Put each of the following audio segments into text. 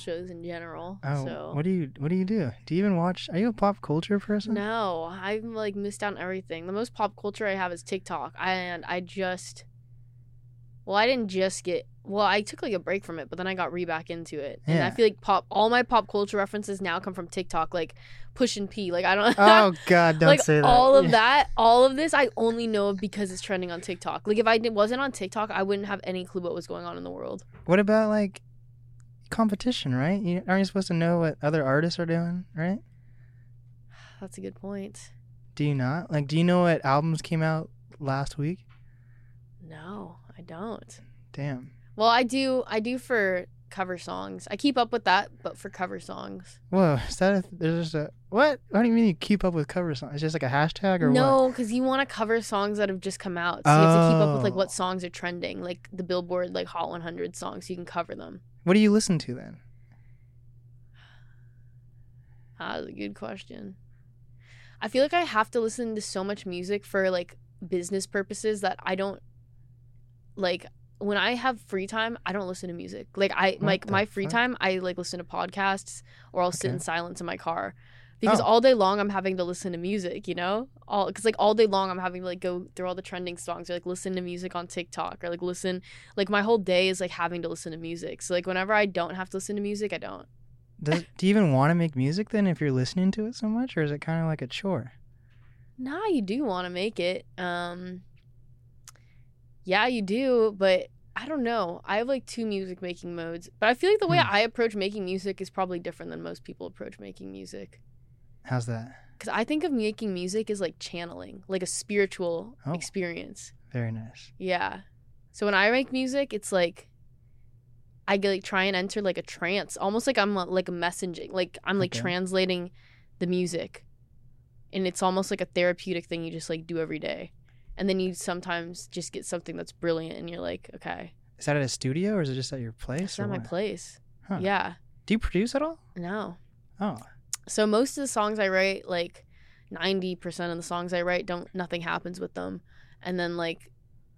Shows in general. Oh, so what do you what do you do? Do you even watch? Are you a pop culture person? no, I've like missed out on everything. The most pop culture I have is TikTok, and I just, well, I didn't just get. Well, I took like a break from it, but then I got re back into it, and I feel like pop. All my pop culture references now come from TikTok, like Push and P. Like I don't. Oh God, don't like say that. all of that, all of this, I only know because it's trending on TikTok. Like if I wasn't on TikTok, I wouldn't have any clue what was going on in the world. What about like competition? Right? You aren't you supposed to know what other artists are doing? Right? That's a good point. Do you not? Like, do you know what albums came out last week? No, I don't. Damn. Well, I do. I do for cover songs. I keep up with that, but for cover songs. Whoa, is that a, there's just a what? What do you mean you keep up with cover songs? It's just like a hashtag or what? No, because you want to cover songs that have just come out, so you have to keep up with like Oh. what songs are trending, like the Billboard like Hot 100 songs. So you can cover them. What do you listen to then? Ah, that's a good question. I feel like I have to listen to so much music for like business purposes that I don't like when I have free time, I don't listen to music. Like I What like my free fuck? time, I like listen to podcasts or I'll sit in silence in my car. Because Oh. all day long I'm having to listen to music, you know? All cuz like all day long I'm having to like go through all the trending songs or like listen to music on TikTok or like listen like my whole day is like having to listen to music. So like whenever I don't have to listen to music, I don't. Does, do you even want to make music then if you're listening to it so much, or is it kind of like a chore? Nah, you do want to make it. Um Yeah, you do, but I don't know. I have like two music making modes, but I feel like the way Hmm. I approach making music is probably different than most people approach making music. How's that? Cuz I think of making music as like channeling, like a spiritual Oh. experience. Very nice. Yeah. So when I make music, it's like I get, like try and enter like a trance, almost like I'm like a messaging, like I'm like Okay. translating the music, and it's almost like a therapeutic thing you just like do every day, and then you sometimes just get something that's brilliant, and you're like, okay, Is that at a studio or is it just at your place? it's not my what? place. Huh. Yeah, Do you produce at all? no. Oh, So most of the songs I write, like ninety percent of the songs I write, don't nothing happens with them, and then like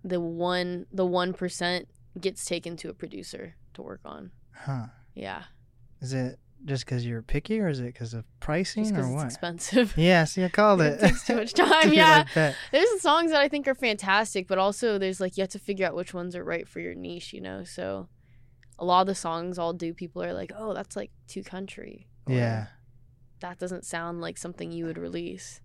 the one the one percent gets taken to a producer to work on. huh. Yeah, Is it just because you're picky or is it because of pricing just or it's what? expensive. Yeah, see, I called it it. takes too much time. Yeah, there's songs that I think are fantastic, but also there's like you have to figure out which ones are right for your niche. You know, so a lot of the songs I'll do, people are like, "Oh, that's like too country." or, Yeah. that doesn't sound like something you would release.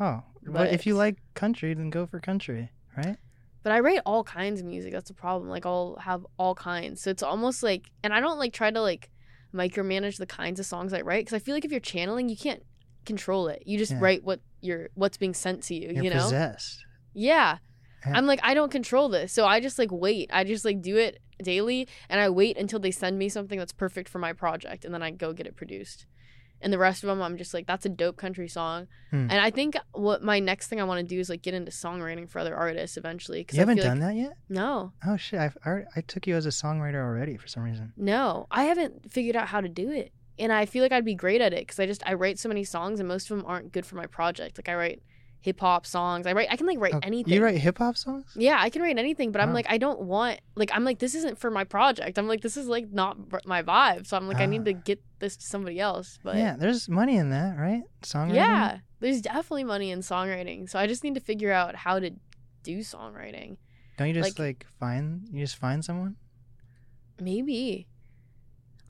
Oh, but if you like country, then go for country, right? But I write all kinds of music. That's the problem. Like I'll have all kinds. So it's almost like, and I don't like try to like micromanage the kinds of songs I write because I feel like if you're channeling, you can't control it. You just Yeah. write what you're what's being sent to you. You're you know? possessed. Yeah. Yeah. I'm like I don't control this, so I just like wait. I just like do it daily, and I wait until they send me something that's perfect for my project, and then I go get it produced. And the rest of them, I'm just like, that's a dope country song. Hmm. And I think what my next thing I want to do is like get into songwriting for other artists eventually. You I haven't done like, that yet? No, Oh shit! I've, I, I took you as a songwriter already for some reason. no, I haven't figured out how to do it. And I feel like I'd be great at it because I just I write so many songs, and most of them aren't good for my project. Like I write hip hop songs. I write I can like write Oh, anything. You write hip hop songs? Yeah, I can write anything, but I'm like, I don't want like I'm like this isn't for my project. I'm like this is like not my vibe. So I'm like I need to Ah. get this to somebody else. But yeah, there's money in that, right? Songwriting. yeah, there's definitely money in songwriting. So I just need to figure out how to do songwriting. Don't you just like- like, find you just find someone? Maybe.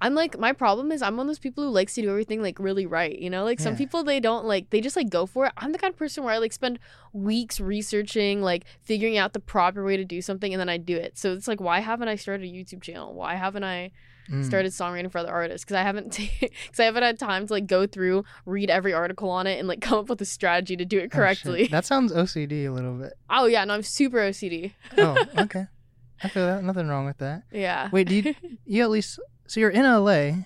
I'm like my problem is I'm one of those people who likes to do everything like really right, you know? Like some people they don't like they just like go for it. I'm the kind of person where I like spend weeks researching, like figuring out the proper way to do something and then I do it. So it's like why haven't I started a YouTube channel? Why haven't I Mm. started songwriting for other artists because I haven't because I haven't had time to like go through, read every article on it, and like come up with a strategy to do it Oh, correctly. that sounds OCD a little bit. Oh, yeah, no, I'm super OCD. Oh, okay. I feel that. Nothing wrong with that. yeah. Wait, do you you at least so you're in LA?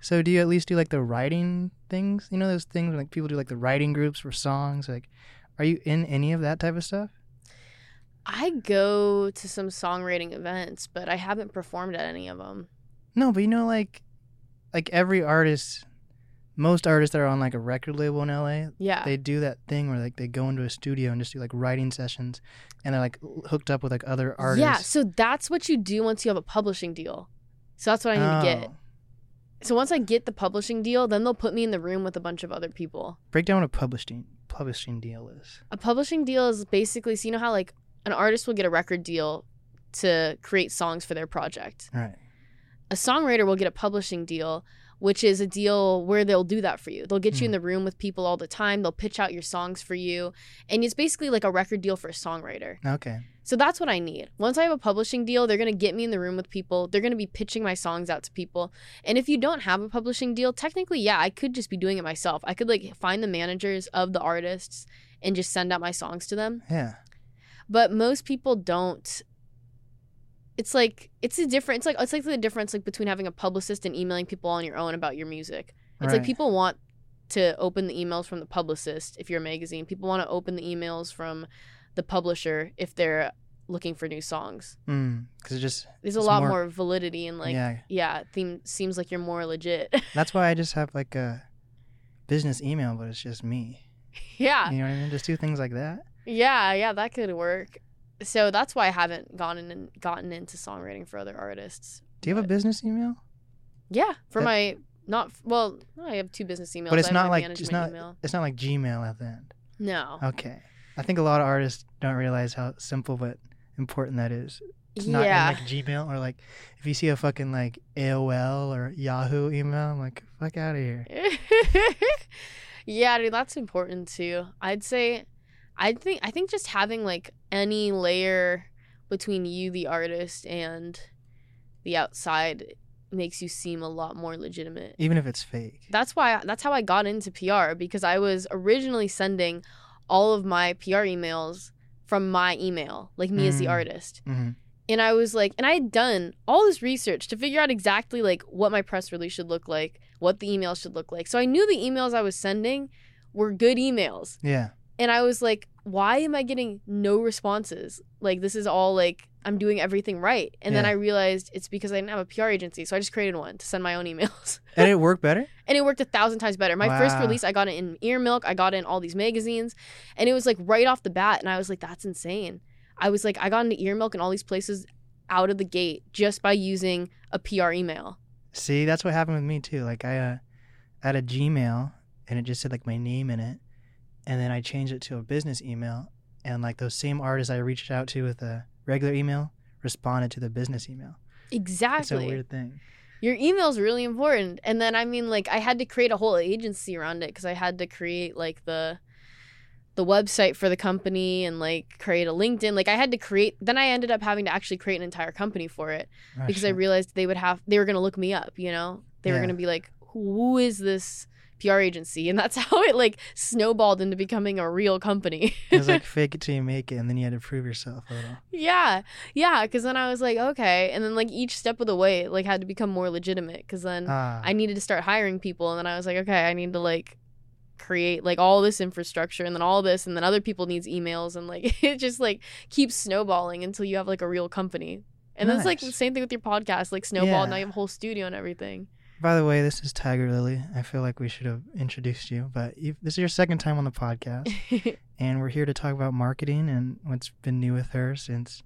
So do you at least do like the writing things? You know those things when, like people do like the writing groups for songs. Like, are you in any of that type of stuff? I go to some songwriting events, but I haven't performed at any of them. No, but you know, like, like every artist, most artists that are on like a record label in LA, Yeah. they do that thing where like they go into a studio and just do like writing sessions, and they're like hooked up with like other artists. Yeah, so that's what you do once you have a publishing deal. So that's what I need to get. Oh. So once I get the publishing deal, then they'll put me in the room with a bunch of other people. Break down what a publishing publishing deal is. A publishing deal is basically so you know how like an artist will get a record deal to create songs for their project. All right. A songwriter will get a publishing deal, which is a deal where they'll do that for you. They'll get you in hmm. the room with people all the time. They'll pitch out your songs for you, and it's basically like a record deal for a songwriter. Okay. So that's what I need. Once I have a publishing deal, they're going to get me in the room with people. They're going to be pitching my songs out to people. And if you don't have a publishing deal, technically, yeah, I could just be doing it myself. I could like find the managers of the artists and just send out my songs to them. Yeah. But most people don't it's like it's a different it's like it's like the difference like between having a publicist and emailing people on your own about your music. It's like people want to open the emails from the publicist if you're a magazine. People want to open the emails from the publisher if they're looking for new songs. Mm. Because it just There's a lot more- more, validity and like yeah, yeah. theme seems like you're more legit. That's why I just have like a business email, but it's just me. yeah. You know what I mean? Just do things like that. Yeah, yeah, that could work. So that's why I haven't gotten in, gotten into songwriting for other artists. Do you have a business email? Yeah, for That- my not well, I have two business emails. But it's not like- it's not- email. It's not like Gmail at the end. No. Okay. I think a lot of artists don't realize how simple but important that is. It's not yeah. in like Gmail or like if you see a fucking like AOL or Yahoo email, I'm like, fuck out of here. yeah, dude, that's important too. I'd say I think I think just having like any layer between you the artist and the outside makes you seem a lot more legitimate. Even if it's fake. That's why that's how I got into PR because I was originally sending all of my PR emails from my email, like me as the Mm. artist. hmm And I was like, and I had done all this research to figure out exactly like what my press release should look like, what the email should look like. So I knew the emails I was sending were good emails. Yeah. And I was like, why am I getting no responses? Like this is all like I'm doing everything right. And then I realized it's because I didn't have a PR agency. So I just created one to send my own emails. And it worked better? and it worked a thousand times better. My first release, I got it in Ear Milk, I got it in all these magazines, and it was like right off the bat, and I was like, that's insane. I was like, I got into Ear Milk and all these places out of the gate just by using a PR email. See, that's what happened with me too. Like I uh, had a Gmail and it just said like my name in it, and then I changed it to a business email, and like those same artists I reached out to with a regular email responded to the business email. Exactly. It's a weird thing. Your email's really important. And then I mean like I had to create a whole agency around it because I had to create like the the website for the company and like create a LinkedIn. Like I had to create then I ended up having to actually create an entire company for it. Oh, because I realized they would have they were gonna look me up, you know? They were gonna be like, Who is this PR agency? And that's how it like snowballed into becoming a real company. it was like fake it till you make it, and then you had to prove yourself a little. yeah. Yeah. Cause then I was like, okay. And then like each step of the way it like had to become more legitimate. Cause then Ah, I needed to start hiring people and then I was like, okay, I need to like create like all this infrastructure and then all this and then other people needs emails and like it just like keeps snowballing until you have like a real company. And then it's like the same thing with your podcast, like snowball. Now you have a whole studio and everything. By the way, this is Tiger Lily. I feel like we should have introduced you, but you, this is your second time on the podcast, and we're here to talk about marketing and what's been new with her since.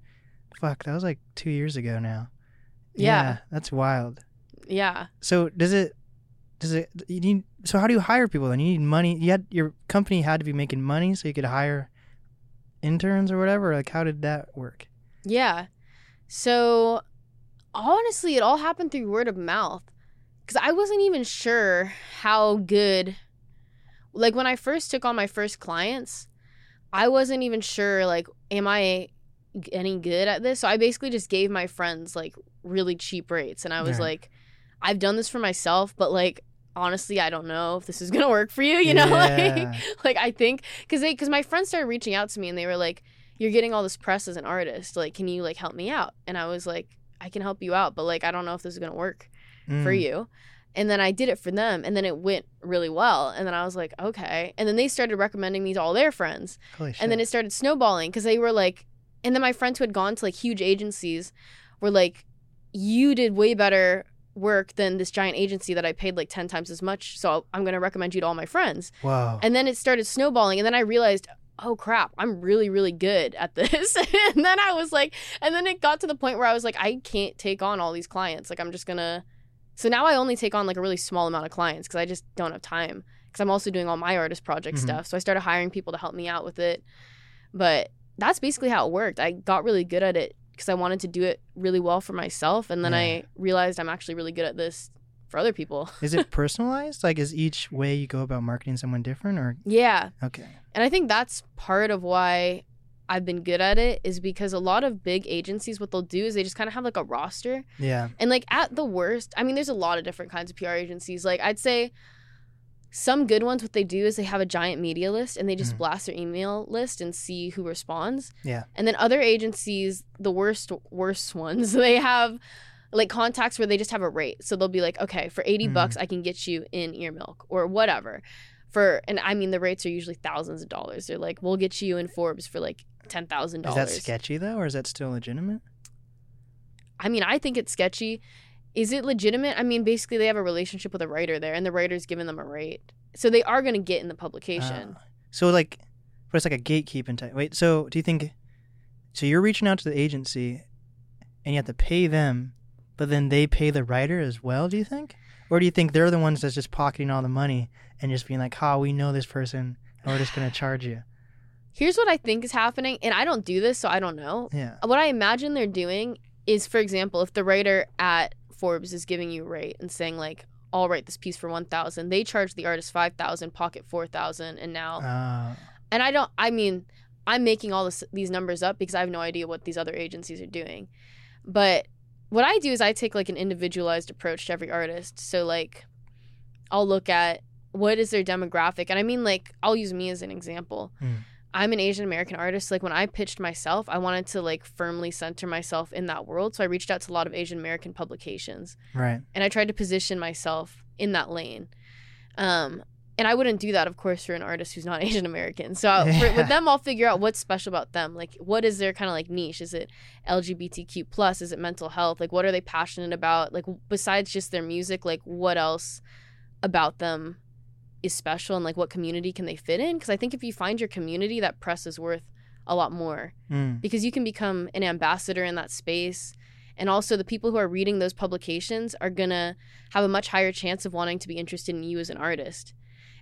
Fuck, that was like two years ago now. Yeah. that's wild. yeah. So does it? Does it? You need. So how do you hire people? Then you need money. You had your company had to be making money so you could hire interns or whatever. Like how did that work? Yeah. So honestly, it all happened through word of mouth because I wasn't even sure how good. Like when I first took on my first clients, I wasn't even sure like, am I any good at this? So I basically just gave my friends like really cheap rates, and I was Right. like, I've done this for myself, but like honestly, I don't know if this is gonna work for you. You know, Yeah. like like I think because they because my friends started reaching out to me and they were like, "You're getting all this press as an artist. Like, can you like help me out?" And I was like, "I can help you out, but like I don't know if this is gonna work for Mm. you." And then I did it for them, and then it went really well. And then I was like, "Okay." And then they started recommending me to all their friends, and then it started snowballing because they were like, and then my friends who had gone to like huge agencies were like, "You did way better." work than this giant agency that I paid like 10 times as much so I'm going to recommend you to all my friends Whoa. and then it started snowballing. And then I realized, oh crap, I'm really, really good at this. and then I was like, and then it got to the point where I was like, I can't take on all these clients. Like, I'm just going to So now I only take on like a really small amount of clients because I just don't have time. Because I'm also doing all my artist project Mhm. stuff. So I started hiring people to help me out with it. But that's basically how it worked. I got really good at it because I wanted to do it really well for myself. And then Yeah. I realized I'm actually really good at this for other people. Is it personalized? like, is each way you go about marketing someone different, or Yeah. okay? And I think that's part of why I've been good at it is because a lot of big agencies, what they'll do is they just kind of have like a roster. Yeah. And like at the worst, I mean, there's a lot of different kinds of PR agencies. Like I'd say some good ones, what they do is they have a giant media list and they just Mhm. blast their email list and see who responds. Yeah. And then other agencies, the worst, worst ones, they have like contacts where they just have a rate. So they'll be like, okay, for 80 Mhm. bucks, I can get you in ear milk or whatever. For, and I mean, the rates are usually thousands of dollars. They're like, we'll get you in Forbes for like $10,000. Is that sketchy though, or is that still legitimate? I mean, I think it's sketchy. Is it legitimate? I mean, basically, they have a relationship with a writer there, and the writer's giving them a rate, so they are going to get in the publication. Ah. so like, but it's like a gatekeeping type. Wait, so do you think? So you're reaching out to the agency, and you have to pay them, but then they pay the writer as well. Do you think, or do you think they're the ones that's just pocketing all the money and just being like, "Ha, we know this person, and we're just gonna charge you." Here's what I think is happening, and I don't do this, so I don't know. Yeah. What I imagine they're doing is, for example, if the writer at Forbes is giving you a rate and saying like, "I'll write this piece for one thousand, they charge the artist five thousand, pocket four thousand, and now Uh, and I don't. I mean, I'm making all this, these numbers up because I have no idea what these other agencies are doing. But what I do is I take like an individualized approach to every artist. So like, I'll look at what is their demographic, and I mean like I'll use me as an example. Mm. I'm an Asian American artist. Like when I pitched myself, I wanted to like firmly center myself in that world. So I reached out to a lot of Asian American publications right. and I tried to position myself in that lane. Um, and I wouldn't do that, of course, for an artist who's not Asian American. So for, with them, I'll figure out what's special about them. Like, what is their kind of like niche? Is it LGBTQ plus? Is it mental health? Like, what are they passionate about? Like, besides just their music, like what else about them is special, and like what community can they fit in? Because I think if you find your community, that press is worth a lot more Mm. because you can become an ambassador in that space. And also, the people who are reading those publications are going to have a much higher chance of wanting to be interested in you as an artist.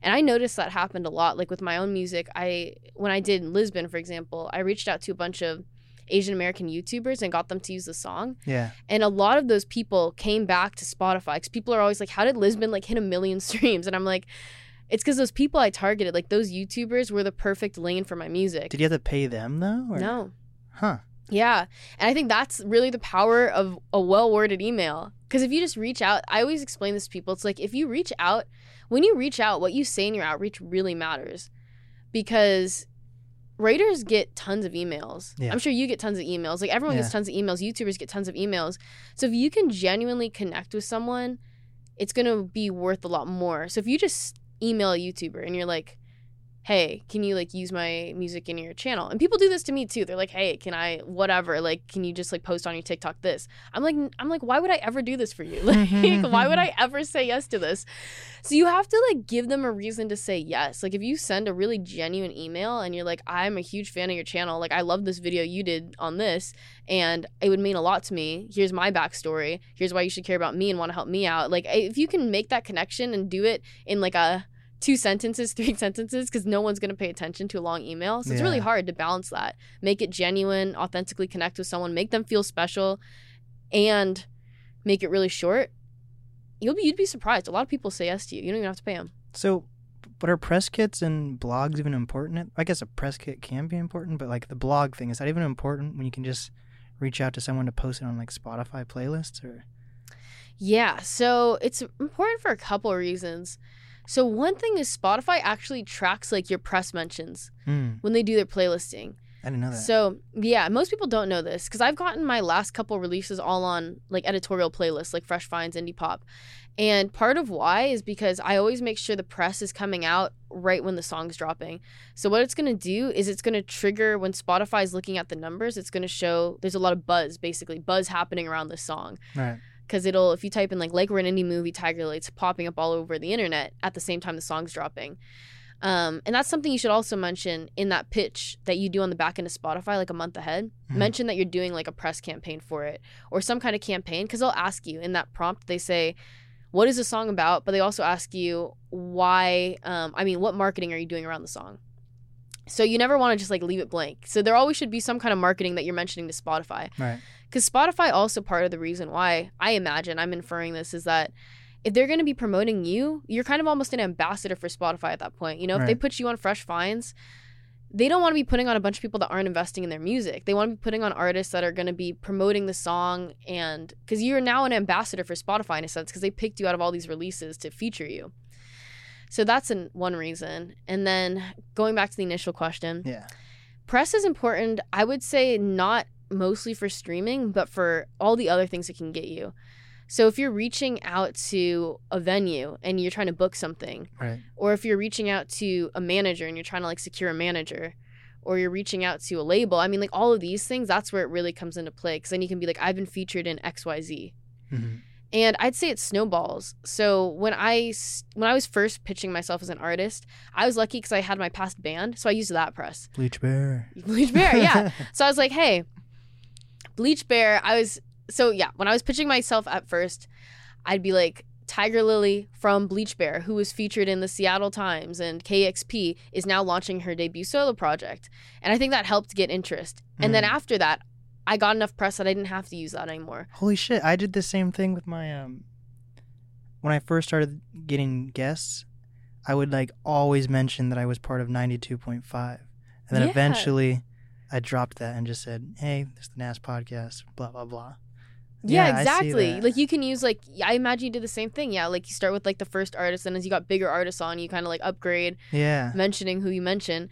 And I noticed that happened a lot. Like with my own music, I when I did in Lisbon, for example, I reached out to a bunch of Asian American YouTubers and got them to use the song. Yeah. And a lot of those people came back to Spotify because people are always like, "How did Lisbon like hit a million streams?" And I'm like, "It's because those people I targeted, like those YouTubers, were the perfect lane for my music." Did you have to pay them though? Or? no, Huh. yeah. And I think that's really the power of a well worded email. Because if you just reach out, I always explain this to people. It's like if you reach out, when you reach out, what you say in your outreach really matters. Because writers get tons of emails. Yeah. I'm sure you get tons of emails. Like everyone gets tons of emails. YouTubers get tons of emails. So if you can genuinely connect with someone, it's going to be worth a lot more. So if you just email a YouTuber and you're like, hey can you like use my music in your channel? And people do this to me too. They're like hey can i whatever like can you just like post on your tiktok this? I'm like i'm like why would i ever do this for you? Like mm-hmm, why would i mm-hmm. ever say yes to this? So you have to like give them a reason to say yes. Like if you send a really genuine email and you're like i'm a huge fan of your channel. Like i love this video you did on this and it would mean a lot to me. Here's my backstory. Here's why you should care about me and want to help me out. Like if you can make that connection and do it in like a two sentences, three sentences, because no one's going to pay attention to a long email. So it's really hard to balance that. Make it genuine, authentically connect with someone, make them feel special, and make it really short. You'll be you'd be surprised. A lot of people say yes to you. You don't even have to pay them. So, but are press kits and blogs even important? I guess a press kit can be important, but like the blog thing, is that even important when you can just reach out to someone to post it on like Spotify playlists or? Yeah, so it's important for a couple of reasons. So one thing is Spotify actually tracks like your press mentions Hmm, when they do their playlisting. I didn't know that. So yeah, most people don't know this because I've gotten my last couple releases all on like editorial playlists, like Fresh Finds, Indie Pop, and part of why is because I always make sure the press is coming out right when the song's dropping. So what it's gonna do is it's gonna trigger when Spotify is looking at the numbers. It's gonna show there's a lot of buzz, basically buzz happening around this song right. Because it'll if you type in like like we're an indie movie tiger Lily, it's popping up all over the internet at the same time the song's dropping um, and that's something you should also mention in that pitch that you do on the back end of spotify like a month ahead Mhm. mention that you're doing like a press campaign for it or some kind of campaign because they'll ask you in that prompt they say what is the song about, but they also ask you why. Um, I mean, what marketing are you doing around the song? So you never want to just like leave it blank. So there always should be some kind of marketing that you're mentioning to Spotify. Right. Because Spotify also part of the reason why I imagine I'm inferring this is that if they're going to be promoting you, you're kind of almost an ambassador for Spotify at that point. You know, if they put you on Fresh Finds, they don't want to be putting on a bunch of people that aren't investing in their music. They want to be putting on artists that are going to be promoting the song and because you're now an ambassador for Spotify in a sense because they picked you out of all these releases to feature you. So that's an, one reason. And then going back to the initial question, Yeah. press is important i would say not mostly for streaming but for all the other things it can get you so if you're reaching out to a venue and you're trying to book something Right. or if you're reaching out to a manager and you're trying to like secure a manager or you're reaching out to a label i mean like all of these things that's where it really comes into play because then you can be like i've been featured in xyz hmm and I'd say it snowballs. So when i when I was first pitching myself as an artist, I was lucky because I had my past band, so I used that press. Bleach Bear. Bleach Bear, yeah. So I was like, hey, Bleach Bear, I was so yeah, when I was pitching myself at first, I'd be like Tiger Lily from Bleach Bear, who was featured in the Seattle Times and KEXP, is now launching her debut solo project. And I think that helped get interest. And then Mm. after that, I got enough press that I didn't have to use that anymore. Holy shit! I did the same thing with my um. When I first started getting guests, I would like always mention that I was part of ninety two point five, and then Yeah. eventually, I dropped that and just said, "Hey, this is the NAS podcast." Blah blah blah. Yeah, Yeah, exactly. Like you can use like I imagine you did the same thing. Yeah, like you start with like the first artist, and as you got bigger artists on, you kind of like upgrade, Yeah. mentioning who you mention.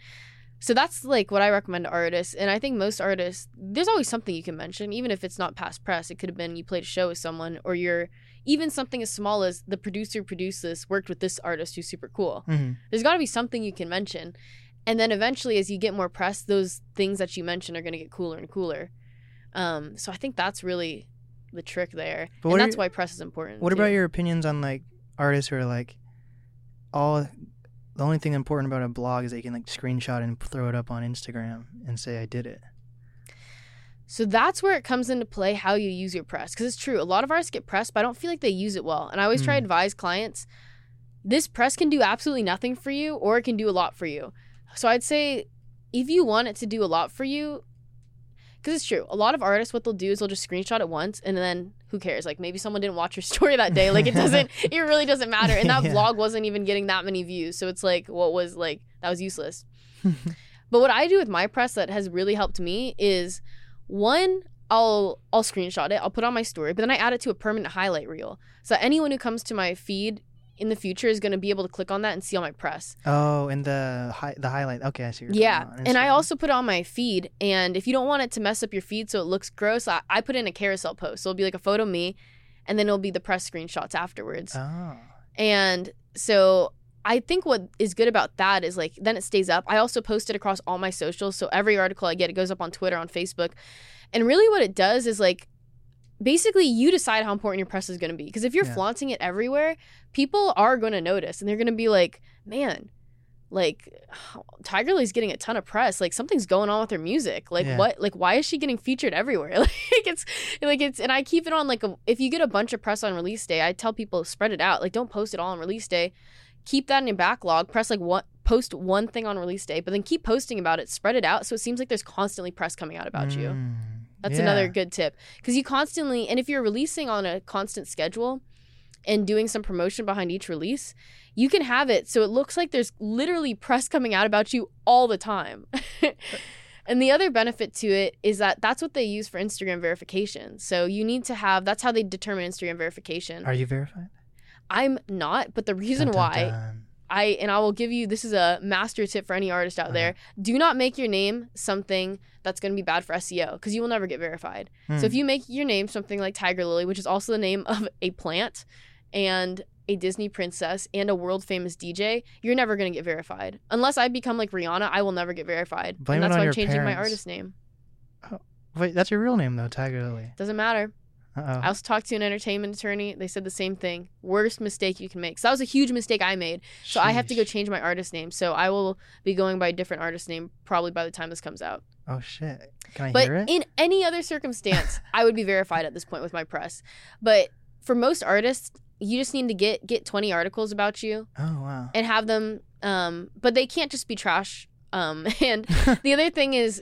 So that's like what I recommend to artists, and I think most artists, there's always something you can mention, even if it's not past press. It could have been you played a show with someone, or you're even something as small as the producer produced this, worked with this artist who's super cool. hmm There's got to be something you can mention, and then eventually, as you get more press, those things that you mention are going to get cooler and cooler. Um, so I think that's really the trick there, But and that's your- why press is important. What too. about your opinions on like artists who are like all the only thing important about a blog is they can like screenshot and throw it up on Instagram and say I did it. So that's where it comes into play how you use your press. Because it's true, a lot of artists get press, but I don't feel like they use it well. And I always try to Mm. advise clients this press can do absolutely nothing for you, or it can do a lot for you. So I'd say if you want it to do a lot for you, because it's true, a lot of artists, what they'll do is they'll just screenshot it once and then who cares? Like maybe someone didn't watch your story that day. Like it doesn't, it really doesn't matter. And that Yeah. vlog wasn't even getting that many views. So it's like, what was like, that was useless. But what I do with my press that has really helped me is one, I'll I'll screenshot it, I'll put on my story, but then I add it to a permanent highlight reel. So anyone who comes to my feed in the future is going to be able to click on that and see all my press. oh, and the hi- the highlight. Okay, I see. Yeah, and I also put it on my feed. And if you don't want it to mess up your feed so it looks gross, I, I put in a carousel post. So it'll be like a photo of me, and then it'll be the press screenshots afterwards. Oh. And so I think what is good about that is like then it stays up. I also post it across all my socials. So every article I get, it goes up on Twitter, on Facebook. And really what it does is like basically you decide how important your press is going to be. Because if you're Yeah. flaunting it everywhere, people are going to notice and they're going to be like, man, like Tiger Lily's getting a ton of press. Like something's going on with her music. Like Yeah. what? Like why is she getting featured everywhere? Like it's like it's and I keep it on like a, if you get a bunch of press on release day, I tell people spread it out. Like don't post it all on release day. Keep that in your backlog. Press like one post one thing on release day, but then keep posting about it. Spread it out so it seems like there's constantly press coming out about you. Mm. That's yeah. another good tip because you constantly and if you're releasing on a constant schedule and doing some promotion behind each release, you can have it so it looks like there's literally press coming out about you all the time. and the other benefit to it is that that's what they use for Instagram verification. So you need to have that's how they determine Instagram verification. Are you verified? I'm not, but the reason Dun, dun, why dun. I and I will give you this is a master tip for any artist out there. Do not make your name something that's going to be bad for SEO because you will never get verified. Hmm. So if you make your name something like Tiger Lily, which is also the name of a plant and a Disney princess and a world famous DJ, you're never going to get verified. Unless I become like Rihanna, I will never get verified. Blame and it that's on why I'm changing my artist name. Oh, Wait, that's your real name though, Tiger Lily. Doesn't matter. Uh I also talked to an entertainment attorney. They said the same thing. Worst mistake you can make. So that was a huge mistake I made. So I have to go change my artist name. So I will be going by a different artist name probably by the time this comes out. Oh shit! Can I But hear it? in any other circumstance, I would be verified at this point with my press. But for most artists, you just need to get get 20 articles about you Oh wow. and have them um but they can't just be trash um and the other thing is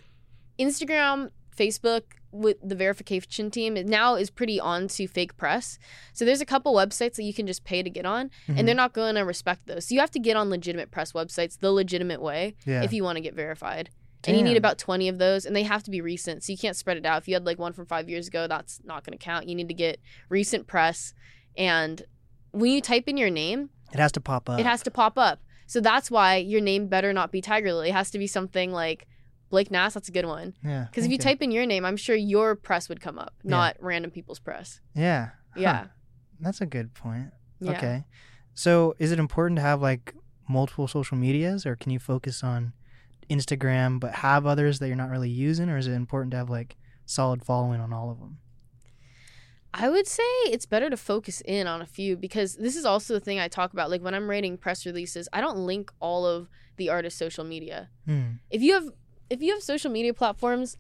instagram facebook with the verification team it now is pretty on to fake press so there's a couple websites that you can just pay to get on Mhm. and they're not going to respect those so you have to get on legitimate press websites the legitimate way yeah. if you want to get verified and you need about 20 of those and they have to be recent so you can't spread it out if you had like one from five years ago that's not going to count you need to get recent press and when you type in your name It has to pop up. it has to pop up. So that's why your name better not be Tiger Lily. It has to be something like Blake Nass. That's a good one. Yeah. Because if you thank type in your name, I'm sure your press would come up, Yeah. not random people's press. Yeah. Huh. Yeah. That's a good point. Yeah. Okay. So is it important to have like multiple social medias or can you focus on Instagram but have others that you're not really using or is it important to have like solid following on all of them? I would say it's better to focus in on a few because this is also the thing I talk about. Like when I'm writing press releases, I don't link all of the artist's social media. Hmm. If you have if you have social media platforms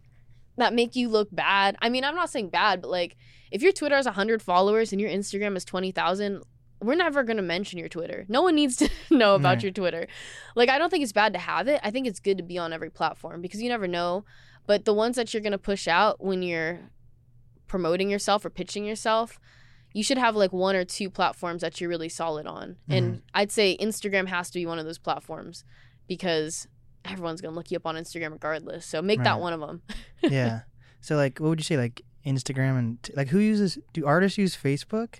that make you look bad, I mean, I'm not saying bad, but like if your Twitter has 100 followers and your Instagram has 20,000, we're never going to mention your Twitter. No one needs to know about Right. your Twitter. Like I don't think it's bad to have it. I think it's good to be on every platform because you never know. But the ones that you're going to push out when you're promoting yourself or pitching yourself, you should have like one or two platforms that you're really solid on. And mm-hmm. I'd say Instagram has to be one of those platforms because everyone's to look you up on Instagram regardless. So make that one of them. yeah. So like what would you say like Instagram and t- like who uses do artists use Facebook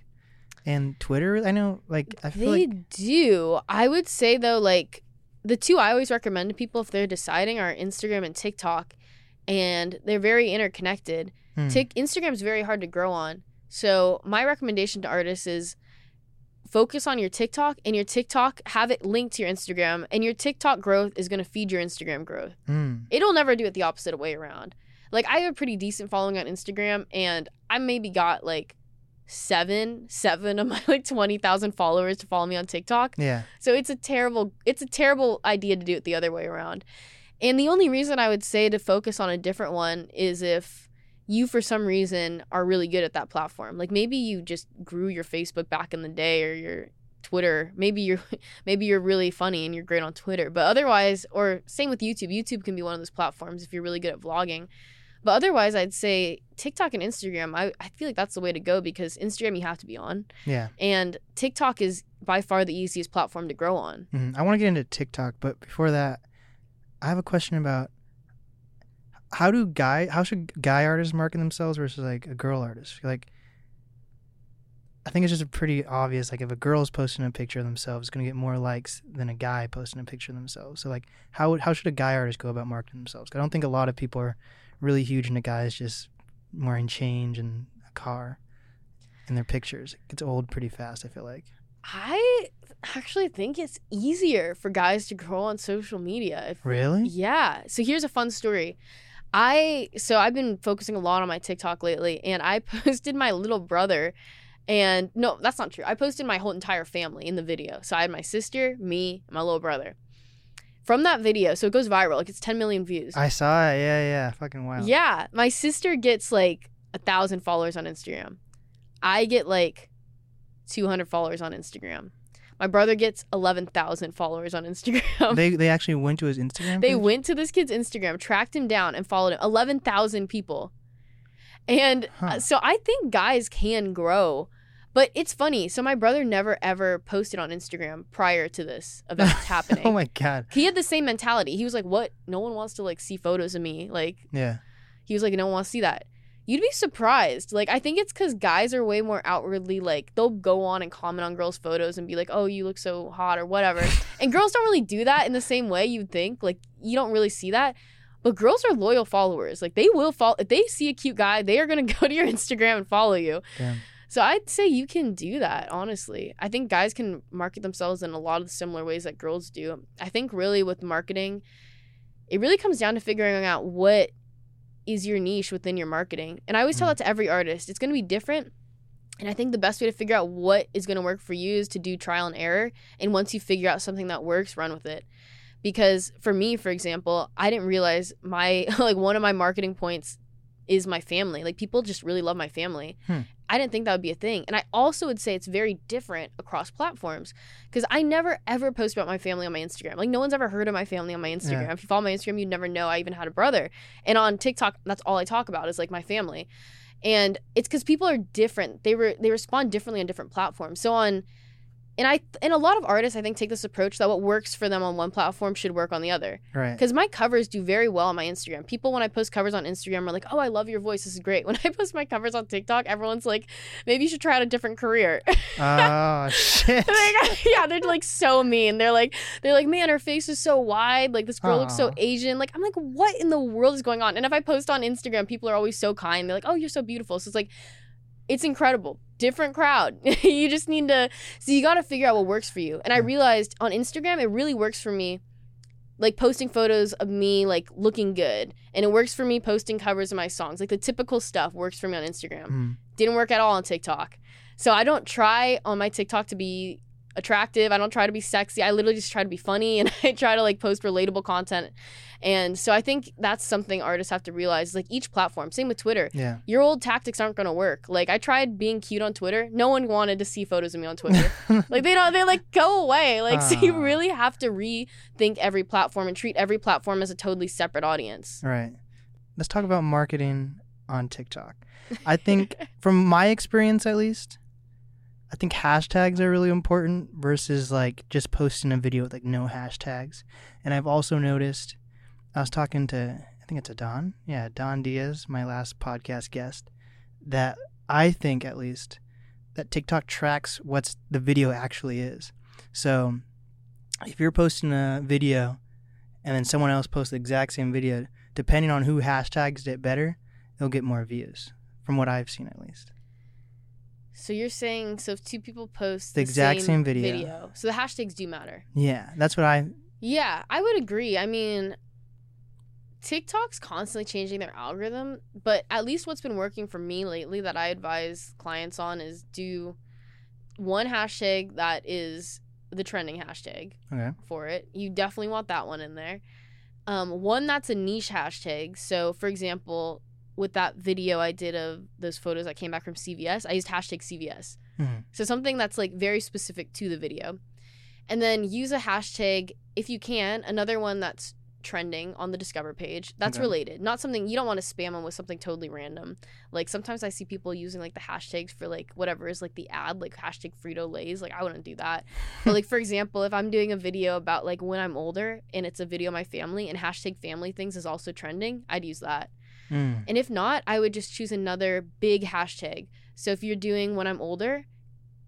and Twitter? I know like I feel They like do. I would say though, like the two I always recommend to people if they're deciding are Instagram and TikTok, and they're very interconnected. Hmm. Tik Instagram's very hard to grow on. So my recommendation to artists is focus on your TikTok and your TikTok have it linked to your Instagram and your TikTok growth is going to feed your Instagram growth. Hmm. It'll never do it the opposite way around. Like I have a pretty decent following on Instagram and I maybe got like seven, seven of my like 20,000 followers to follow me on TikTok. Yeah. So it's a terrible it's a terrible idea to do it the other way around. And the only reason I would say to focus on a different one is if you for some reason are really good at that platform. Like maybe you just grew your Facebook back in the day or your Twitter. Maybe you're maybe you're really funny and you're great on Twitter. But otherwise or same with YouTube. YouTube can be one of those platforms if you're really good at vlogging. But otherwise I'd say TikTok and Instagram, I, I feel like that's the way to go because Instagram you have to be on. Yeah. And TikTok is by far the easiest platform to grow on. Mhm. I want to get into TikTok, but before that, I have a question about how do guy how should guy artists market themselves versus like a girl artist? Like I think it's just a pretty obvious like if a girl is posting a picture of themselves, it's gonna get more likes than a guy posting a picture of themselves. So like how would- how should a guy artist go about marketing themselves? I don't think a lot of people are really huge into guys just wearing change and a car in their pictures. It gets old pretty fast. I feel like. I actually think it's easier for guys to grow on social media. If, Really? yeah. So here's a fun story. I so I've been focusing a lot on my TikTok lately, and I posted my little brother. And no, that's not true. I posted my whole entire family in the video. So I had my sister, me, and my little brother. From that video, so it goes viral. Like it's 10 million views. I saw it. Yeah, yeah. Fucking wild. Yeah, my sister gets like a thousand followers on Instagram. I get like 200 followers on Instagram. My brother gets 11,000 followers on Instagram. They they actually went to his Instagram. They page? went to this kid's Instagram, tracked him down, and followed him. 11,000 people. And uh, Huh. so I think guys can grow. But it's funny. So my brother never ever posted on Instagram prior to this event happening. oh my god. he had the same mentality. He was like, "What? No one wants to like see photos of me. Like Yeah. he was like, no one wants to see that. You'd be surprised. Like, I think it's because guys are way more outwardly like they'll go on and comment on girls' photos and be like, "Oh, you look so hot" or whatever. and girls don't really do that in the same way you'd think. Like, you don't really see that. But girls are loyal followers. Like, they will follow if they see a cute guy, they are gonna go to your Instagram and follow you. Damn. So I'd say you can do that. Honestly, I think guys can market themselves in a lot of the similar ways that girls do. I think really with marketing, it really comes down to figuring out what is your niche within your marketing. And I always tell Mm. that to every artist. It's going to be different. And I think the best way to figure out what is going to work for you is to do trial and error. And once you figure out something that works, run with it. Because for me, for example, I didn't realize my like one of my marketing points is my family. Like people just really love my family. Hmm. I didn't think that would be a thing. And I also would say it's very different across platforms because I never ever post about my family on my Instagram. Like no one's ever heard of my family on my Instagram. Yeah. If you follow my Instagram, you'd never know I even had a brother. And on TikTok, that's all I talk about is like my family. And it's because people are different. They were they respond differently on different platforms. So on and I and a lot of artists I think take this approach that what works for them on one platform should work on the other. Right. Because my covers do very well on my Instagram. People, when I post covers on Instagram, are like, "Oh, I love your voice. This is great." When I post my covers on TikTok, everyone's like, "Maybe you should try out a different career." Oh shit. Like, yeah, they're like so mean. They're like, they're like, "Man, her face is so wide. Like this girl looks so Asian." Like I'm like, "What in the world is going on?" And if I post on Instagram, people are always so kind. They're like, "Oh, you're so beautiful." So it's like, it's incredible. Different crowd. you just need to. So you got to figure out what works for you. And I realized on Instagram, it really works for me like posting photos of me like looking good and it works for me posting covers of my songs like the typical stuff works for me on instagram Mm. didn't work at all on tiktok so i don't try on my tiktok to be attractive. I don't try to be sexy. I literally just try to be funny and i try to like post relatable content. And so i think that's something artists have to realize like each platform same with twitter. Yeah. your old tactics aren't going to work. Like i tried being cute on twitter. No one wanted to see photos of me on twitter. Like they don't they like go away. Like so you Ah. really have to rethink every platform and treat every platform as a totally separate audience. Right. Let's talk about marketing on TikTok. I think, from my experience at least, I think hashtags are really important versus like just posting a video with like no hashtags. And I've also noticed, I was talking to, I think it's a Don, yeah, Don Diaz, my last podcast guest, that I think at least that TikTok tracks what's the video actually is. So if you're posting a video and then someone else posts the exact same video, depending on who hashtags it better, they'll get more views. From what I've seen, at least. So you're saying so if two people post The exact same video. video so the hashtags do matter Yeah, that's what I. yeah i would agree i mean tiktok's constantly changing their algorithm but at least what's been working for me lately that i advise clients on is do one hashtag that is the trending hashtag Okay. for it. You definitely want that one in there. Um, one that's a niche hashtag. So, for example, with that video I did of those photos that came back from CVS, I used hashtag CVS. Mhm. So, something that's like very specific to the video. And then use a hashtag if you can, another one that's trending on the Discover page that's Okay. related. Not something you don't want to spam them with something totally random. Like sometimes I see people using like the hashtags for like whatever is like the ad, like hashtag Frito Lays. Like I wouldn't do that. But like for example, if I'm doing a video about like when I'm older and it's a video of my family and hashtag family things is also trending, I'd use that. Mm. And if not, I would just choose another big hashtag. So if you're doing when I'm older,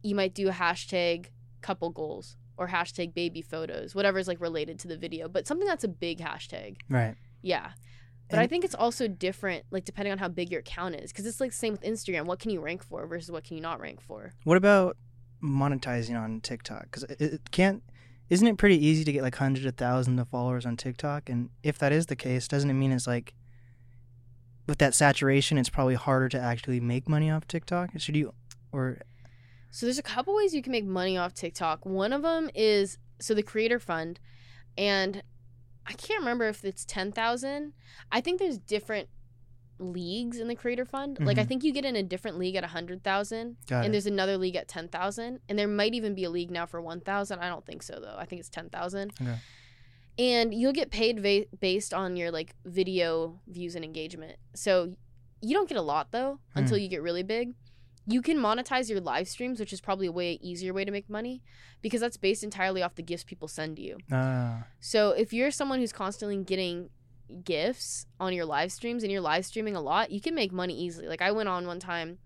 you might do a hashtag couple goals or hashtag baby photos, whatever is like related to the video, but something that's a big hashtag. Right. Yeah. But I think it's also different, like depending on how big your account is, because it's like the same with Instagram. What can you rank for versus what can you not rank for? What about monetizing on TikTok? Because it, it can't. Isn't it pretty easy to get like hundreds of thousands of followers on TikTok? And if that is the case, doesn't it mean it's like with that saturation, it's probably harder to actually make money off TikTok? Should you or So there's a couple ways you can make money off TikTok. One of them is so the Creator Fund, and I can't remember if it's ten thousand. I think there's different leagues in the Creator Fund. Like I Mhm. think you get in a different league at a hundred thousand, and it? there's another league at ten thousand, and there might even be a league now for one thousand. I don't think so though. I think it's ten thousand. Okay. And you'll get paid va- based on your like video views and engagement. So you don't get a lot though until you get really big. You can monetize your live streams, which is probably a way easier way to make money because that's based entirely off the gifts people send you. Ah, So if you're someone who's constantly getting gifts on your live streams and you're live streaming a lot, you can make money easily. Like I went on one time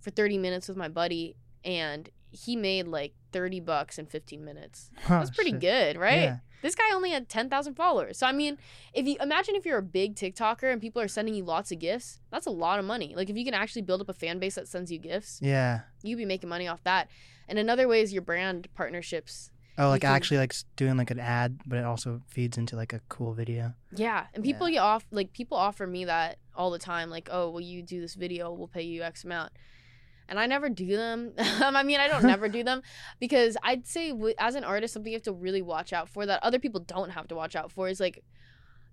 for 30 minutes with my buddy and he made like 30 bucks in 15 minutes. That's pretty good, right? Yeah. This guy only had 10,000 followers. So I mean, if you imagine if you're a big TikToker and people are sending you lots of gifts, that's a lot of money. Like if you can actually build up a fan base that sends you gifts, Yeah. you'd be making money off that. And another way is your brand partnerships. Oh, like can- actually like doing like an ad, but it also feeds into like a cool video. Yeah, and people get off like people offer me that all the time. Like, oh, will you do this video? We'll pay you X amount. And I never do them. Um, I mean, I don't never do them because I'd say w- as an artist, something you have to really watch out for that other people don't have to watch out for is like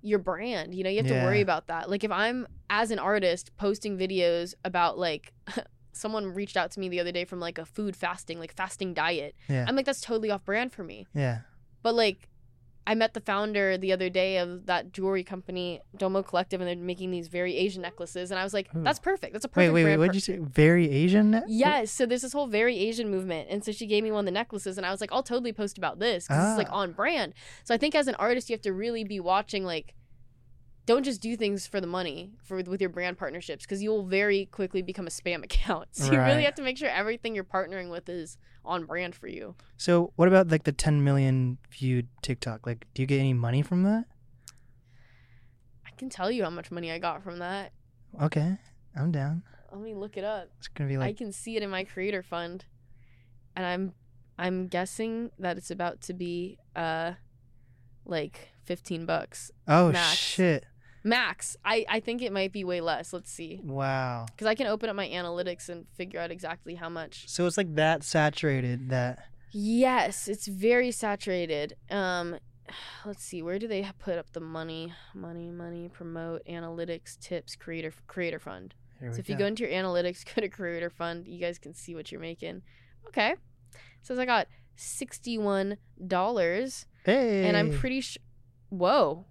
your brand. You know, you have to worry about that. Like if I'm as an artist posting videos about like someone reached out to me the other day from like a food fasting, like fasting diet. Yeah. I'm like, that's totally off brand for me. yeah. But like, I met the founder the other day of that jewelry company, Domo Collective, and they're making these very Asian necklaces. And I was like, that's perfect. That's a perfect wait, wait. wait. What did you say? Very Asian? Yes. So there's this whole very Asian movement. And so she gave me one of the necklaces, and I was like, I'll totally post about this because it's like Ah. on brand. So I think as an artist, you have to really be watching, like, don't just do things for the money for with your brand partnerships because you'll very quickly become a spam account. So you really have to make sure everything you're partnering with is on brand for you. So what about like the 10 million viewed TikTok? Like, do you get any money from that? I can tell you how much money I got from that. Okay, I'm down. Let me look it up. It's gonna be like I can see it in my creator fund, and I'm I'm guessing that it's about to be uh like fifteen bucks oh max. shit! Max. I I think it might be way less. Let's see, Wow. because I can open up my analytics and figure out exactly how much. So it's like that saturated that. Yes, it's very saturated. Um, let's see, where do they put up the money? Money, money, promote, analytics, tips, creator creator fund. So if you go into your analytics, go to creator fund, you guys can see what you're making. Okay. Says I got sixty-one dollars, hey, and I'm pretty sure. Whoa,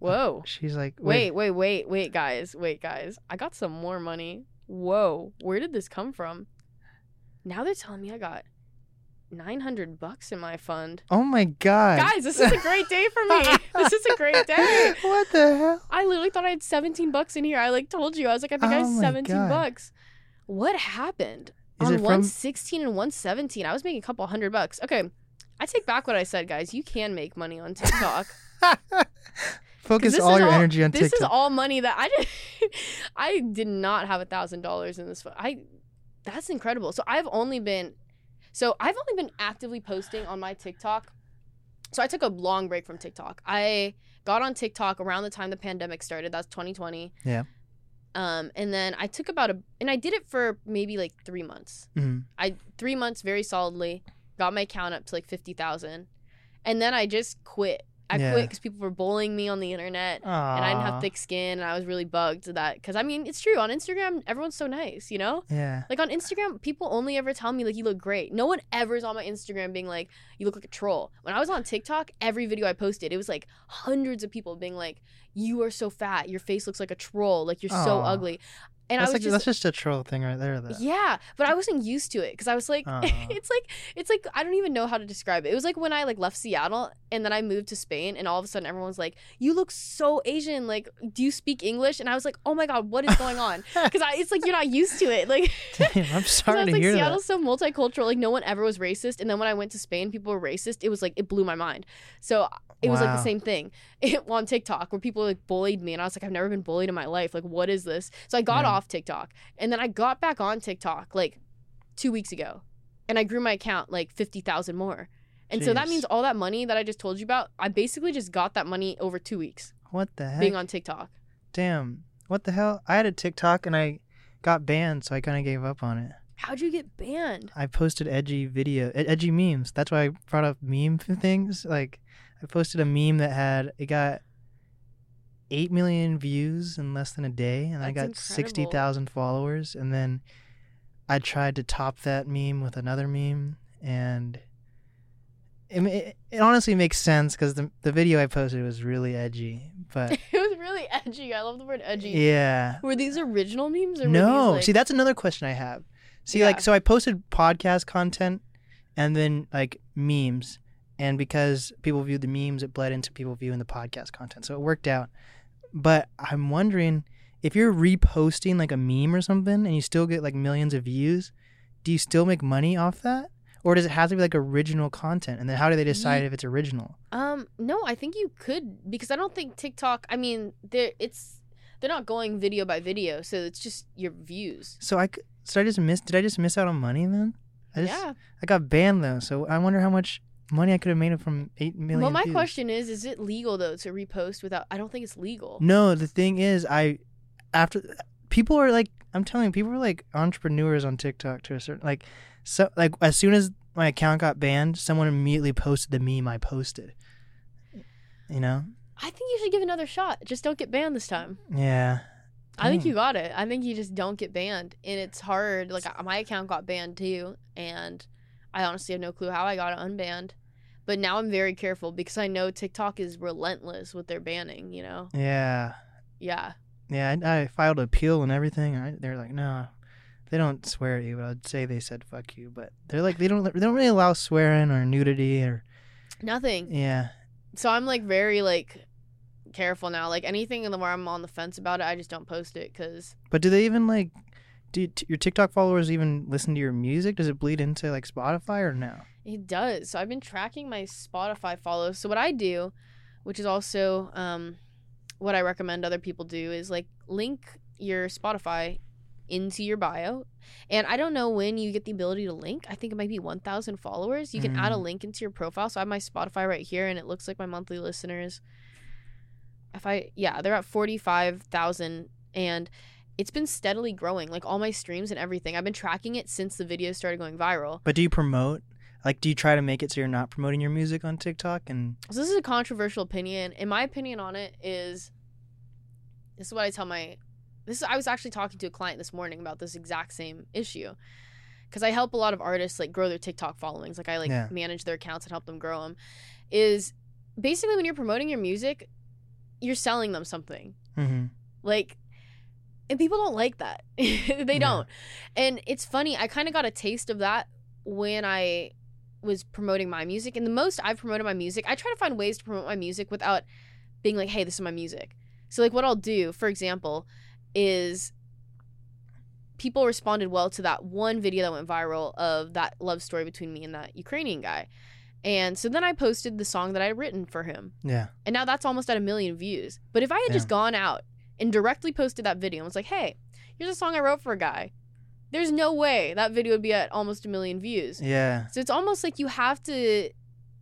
whoa! She's like, Wait, wait, wait, wait, guys, wait, guys! I got some more money. Whoa, where did this come from? Now they're telling me I got nine hundred bucks in my fund. Oh my god, Guys, this is a great day for me. this is a great day. what the hell? I literally thought I had 17 bucks in here. I like told you. I was like, I think I Oh have 17 God. bucks. What happened? Is On it from- 116 and 117, I was making a couple hundred bucks. Okay. I take back what I said, guys. You can make money on TikTok. Focus all your all- energy on TikTok. this is all money that I did. I did not have a thousand dollars in this. I that's incredible. So I've only been, so I've only been actively posting on my TikTok. So I took a long break from TikTok. I got on TikTok around the time the pandemic started. That's 2020. Yeah. Um, and then I took about a, and I did it for maybe like three months. Mhm. I three months very solidly, got my account up to like fifty thousand, and then I just quit. I Yeah. quit because people were bullying me on the internet and I didn't have thick skin, and I was really bugged that because I mean it's true on Instagram everyone's so nice, you know. Yeah. Like on Instagram, people only ever tell me like you look great. No one ever is on my Instagram being like you look like a troll. When I was on TikTok, every video I posted, it was like hundreds of people being like, "You are so fat. Your face looks like a troll. Like you're so ugly." And that's I was like just that's just a troll thing right there. Though. yeah, but I wasn't used to it because I was like, it's like it's like I don't even know how to describe it. It was like when I like left Seattle and then I moved to Spain, and all of a sudden everyone's like, "You look so Asian. Like, do you speak English?" And I was like, "Oh my god, what is going on?" Because it's like you're not used to it. Like, Damn, I'm 'cause I sorry was to like, hear Seattle's so multicultural. Like, no one ever was racist. And then when I went to Spain, people were racist. It was like it blew my mind. So it was like the same thing it, on TikTok where people like bullied me, and I was like, I've never been bullied in my life. Like, what is this? So I got Yeah. off TikTok, and then I got back on TikTok like two weeks ago, and I grew my account like fifty thousand more. And so that means all that money that I just told you about, I basically just got that money over two weeks. What the heck? being on TikTok. Damn. What the hell? I had a TikTok and I got banned, so I kind of gave up on it. How'd you get banned? I posted edgy video, edgy memes. That's why I brought up meme things. Like, I posted a meme that had it got eight million views in less than a day, and I got incredible. sixty thousand followers. And then I tried to top that meme with another meme, and it, it, it honestly makes sense because the the video I posted was really edgy. But it was really edgy. I love the word edgy. yeah, Were these original memes or no, like... see that's another question I have. See, Yeah. like, so I posted podcast content and then like memes, and because people viewed the memes, it bled into people viewing the podcast content, so it worked out. But I'm wondering if you're reposting like a meme or something, and you still get like millions of views, do you still make money off that, or does it have to be like original content? And then how do they decide Ye- if it's original? Um, no, I think you could because I don't think TikTok. I mean, they're it's they're not going video by video, so it's just your views. So I so I just missed. Did I just miss out on money then? I just, yeah. I got banned though, so I wonder how much money I could have made from eight million. Well, my views. question is: Is it legal though to repost without? I don't think it's legal. No, the thing is, I after people are like, I'm telling you, people are like entrepreneurs on TikTok to a certain like, so like as soon as my account got banned, someone immediately posted the meme I posted. You know? I think you should give another shot. Just don't get banned this time. Yeah. I think you hmm. got it. I think you just don't get banned, and it's hard. Like my account got banned too, and I honestly have no clue how I got it unbanned. But now I'm very careful because I know TikTok is relentless with their banning. You know? Yeah. Yeah. Yeah, I, I filed an appeal and everything. I, they're like, no, they don't swear at you. But I'd say they said fuck you, but they're like, they don't, they don't really allow swearing or nudity or Nothing. yeah, So I'm like very like careful now. Like anything in the where I'm on the fence about it, I just don't post it because But do they even like? Do t- your TikTok followers even listen to your music? Does it bleed into like Spotify or no? It does. So I've been tracking my Spotify follows. So what I do, which is also um, what I recommend other people do, is like link your Spotify into your bio. And I don't know when you get the ability to link. I think it might be 1,000 followers. You can add a Mm. link into your profile. So I have my Spotify right here, and it looks like my monthly listeners. If I yeah, they're at 45,000, and it's been steadily growing. Like all my streams and everything. I've been tracking it since the videos started going viral. But do you promote? Like, do you try to make it so you're not promoting your music on TikTok? And So this is a controversial opinion. And my opinion on it is this is what I tell my this is, I was actually talking to a client this morning about this exact same issue. Cuz I help a lot of artists like grow their TikTok followings. Like I like Yeah. manage their accounts and help them grow them. Is basically when you're promoting your music, you're selling them something. hmm Like and people don't like that. they Yeah. don't. And it's funny, I kind of got a taste of that when I was promoting my music. And the most I've promoted my music, I try to find ways to promote my music without being like, hey, this is my music. So, like, what I'll do, for example, is people responded well to that one video that went viral of that love story between me and that Ukrainian guy. And so then I posted the song that I had written for him. yeah, And now that's almost at a million views. But if I had just gone out and directly posted that video and was like, hey, here's a song I wrote for a guy, there's no way that video would be at almost a million views. yeah, So it's almost like you have to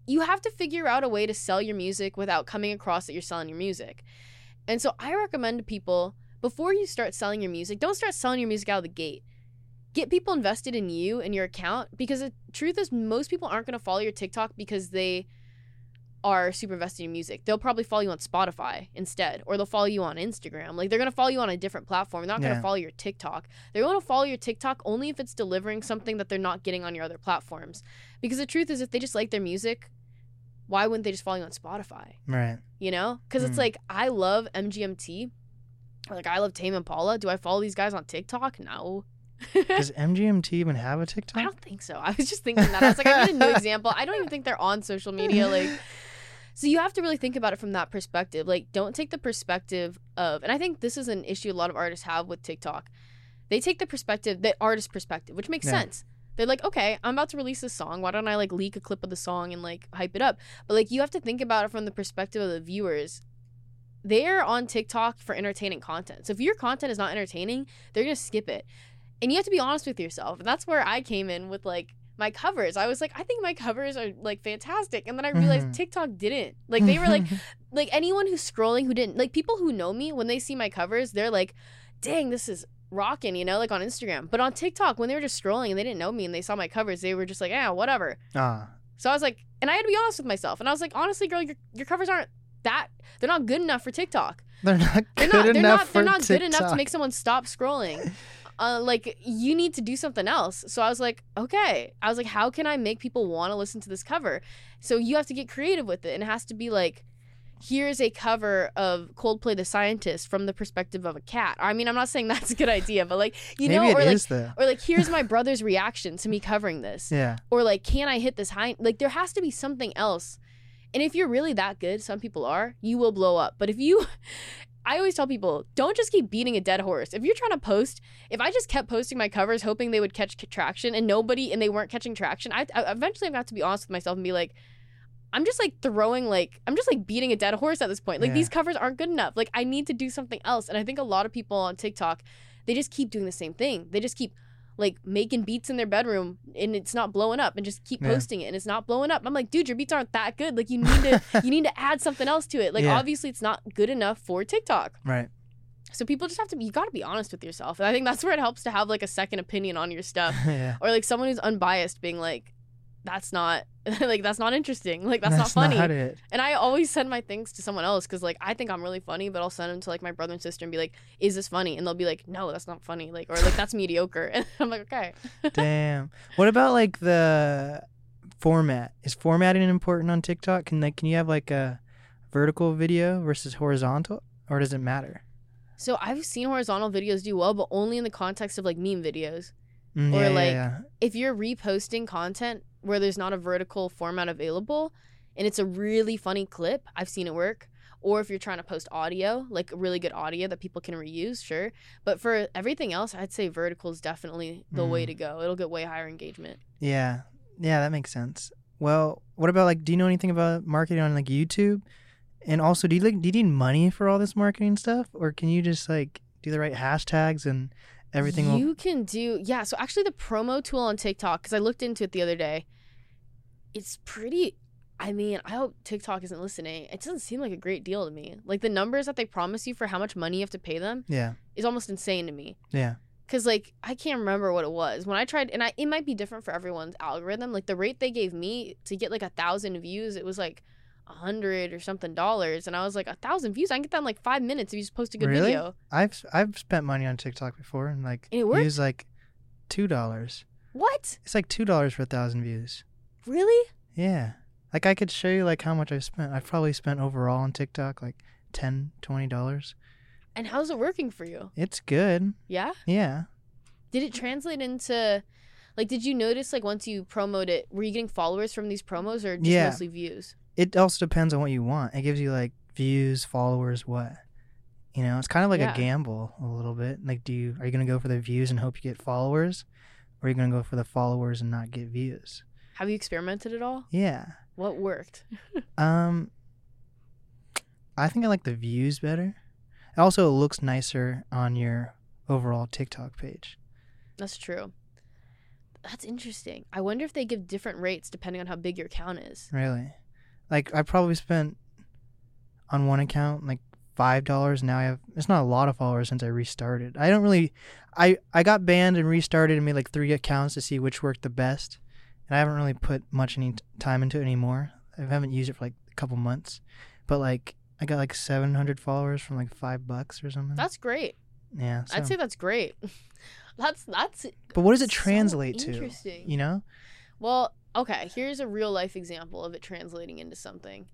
you have to figure out a way to sell your music without coming across that you're selling your music. And so I recommend to people before you start selling your music, don't start selling your music out of the gate. Get people invested in you and your account because the truth is most people aren't going to follow your TikTok because they are super invested in music. They'll probably follow you on Spotify instead, or they'll follow you on Instagram. Like they're gonna follow you on a different platform. They're not Yeah. gonna follow your TikTok. They're gonna follow your TikTok only if it's delivering something that they're not getting on your other platforms. Because the truth is, if they just like their music, why wouldn't they just follow you on Spotify? right. You know? Because it's Mm. like I love MGMT, like I love Tame Impala. Do I follow these guys on TikTok? No. Does MGMT even have a TikTok? I don't think so. I was just thinking that. I was like, I need a new example. I don't even think they're on social media. Like, so you have to really think about it from that perspective. Like, don't take the perspective of, and I think this is an issue a lot of artists have with TikTok. They take the perspective, the artist perspective, which makes Yeah. sense. They're like, okay, I'm about to release this song. Why don't I like leak a clip of the song and like hype it up? But like, you have to think about it from the perspective of the viewers. They're on TikTok for entertaining content. So if your content is not entertaining, they're gonna skip it. And you have to be honest with yourself. And that's where I came in with like my covers. I was like, I think my covers are like fantastic. And then I realized Mhm. TikTok didn't. Like they were like like anyone who's scrolling who didn't like people who know me when they see my covers, they're like, dang, this is rocking, you know, like on Instagram. But on TikTok, when they were just scrolling and they didn't know me and they saw my covers, they were just like, yeah, whatever. ah, So I was like, and I had to be honest with myself. And I was like, honestly, girl, your your covers aren't that they're not good enough for TikTok. they're not They're not they're not they're not good enough to make someone stop scrolling. Uh, like you need to do something else. So I was like, okay. I was like, how can I make people want to listen to this cover? So you have to get creative with it, and it has to be like, here's a cover of Coldplay the Scientist from the perspective of a cat. I mean, I'm not saying that's a good idea, but like you know, or like or like here's my brother's reaction to me covering this Yeah, or like can i hit this high like there has to be something else and if you're really that good some people are you will blow up but if you i always tell people don't just keep beating a dead horse. If you're trying to post if i just kept posting my covers hoping they would catch traction and nobody and they weren't catching traction i, I eventually i've got to be honest with myself and be like i'm just like throwing like i'm just like beating a dead horse at this point. Like Yeah. these covers aren't good enough. Like i need to do something else. And i think a lot of people on tiktok they just keep doing the same thing. They just keep like making beats in their bedroom and it's not blowing up and just keep Yeah. posting it and it's not blowing up. I'm like, dude, your beats aren't that good. Like you need to you need to add something else to it. Like Yeah. obviously it's not good enough for TikTok. right. So people just have to be you got to be honest with yourself. And I think that's where it helps to have like a second opinion on your stuff yeah, or like someone who's unbiased being like that's not like that's not interesting. Like that's, That's not funny. not. And I always send my things to someone else because like I think I'm really funny, but I'll send them to like my brother and sister and be like, "Is this funny?" And they'll be like, "No, that's not funny." Like or like that's mediocre. And I'm like, okay. Damn. What about like the format? Is formatting important on TikTok? Can like can you have like a vertical video versus horizontal, or does it matter? So I've seen horizontal videos do well, but only in the context of like meme videos. Mm, Or, yeah, yeah, like- yeah. If you're reposting content where there's not a vertical format available and it's a really funny clip, I've seen it work. Or if you're trying to post audio, like really good audio that people can reuse, sure. But for everything else, I'd say vertical is definitely the way Mm. to go. It'll get way higher engagement. Yeah, yeah, that makes sense. Well, what about like? Do you know anything about marketing on like YouTube? And also, do you like do you need money for all this marketing stuff, or can you just like do the right hashtags and everything? will... You can do yeah. So actually, the promo tool on TikTok because I looked into it the other day. It's pretty. I mean, I hope TikTok isn't listening. It doesn't seem like a great deal to me. Like the numbers that they promise you for how much money you have to pay them Yeah, is almost insane to me. yeah, Cause like I can't remember what it was when I tried, and I it might be different for everyone's algorithm. Like the rate they gave me to get like a thousand views, it was like a hundred or something dollars, and I was like a thousand views. I can get that in like five minutes if you just post a good Really? video. I've I've spent money on TikTok before and like And it worked? used like two dollars. What? It's like two dollars for a thousand views. Really? Yeah, like I could show you like how much I've spent. I've probably spent overall on TikTok like ten, twenty dollars. And how's it working for you? It's good. Yeah. Yeah. Did it translate into like did you notice like once you promote it, were you getting followers from these promos or just Yeah. mostly views? It also depends on what you want. It gives you like views, followers, what. You know, it's kind of like Yeah. a gamble a little bit. Like do you are you going to go for the views and hope you get followers or are you going to go for the followers and not get views? Have you experimented at all? Yeah. What worked? Um I think I like the views better. It also looks nicer on your overall TikTok page. That's true. That's interesting. I wonder if they give different rates depending on how big your account is. Really. Like I probably spent on one account like five dollars. Now I have it's not a lot of followers since I restarted. I don't really I I got banned and restarted and made like three accounts to see which worked the best. And I haven't really put much any time into it anymore. I haven't used it for like a couple months. But like I got like seven hundred followers from like five bucks or something. That's great. yeah. So. I'd say that's great. that's that's but what does it so translate to? You know? Well, okay, here's a real life example of it translating into something.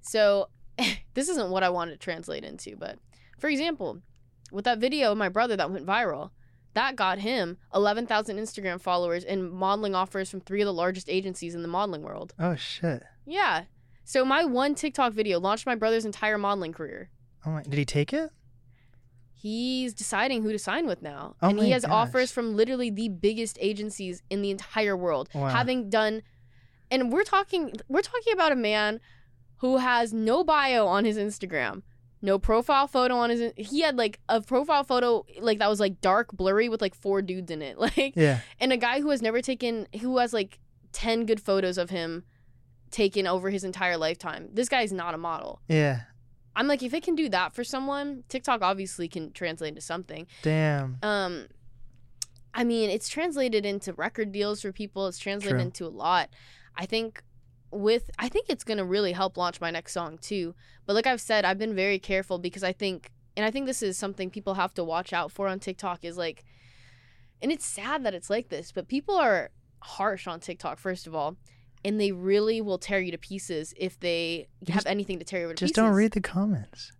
So, this isn't what I wanted to translate into, but for example, with that video of my brother that went viral, that got him 11,000 Instagram followers and modeling offers from three of the largest agencies in the modeling world. Oh shit. Yeah. So, my one TikTok video launched my brother's entire modeling career. Oh my did he take it? He's deciding who to sign with now. Oh and he has offers from literally the biggest agencies in the entire world. Wow. Having done and we're talking we're talking about a man who has no bio on his Instagram. No profile photo on his he had like a profile photo like that was like dark blurry with like four dudes in it. Like Yeah. and a guy who has never taken who has like 10 good photos of him taken over his entire lifetime. This guy's not a model. Yeah. I'm like if it can do that for someone, TikTok obviously can translate into something. Damn. Um, I mean, it's translated into record deals for people. It's translated True. into a lot. I think with I think it's gonna really help launch my next song too. But like I've said, I've been very careful because I think, and I think this is something people have to watch out for on TikTok is like, and it's sad that it's like this, but people are harsh on TikTok first of all. And they really will tear you to pieces if they You have anything to tear you to Just pieces. Just don't read the comments.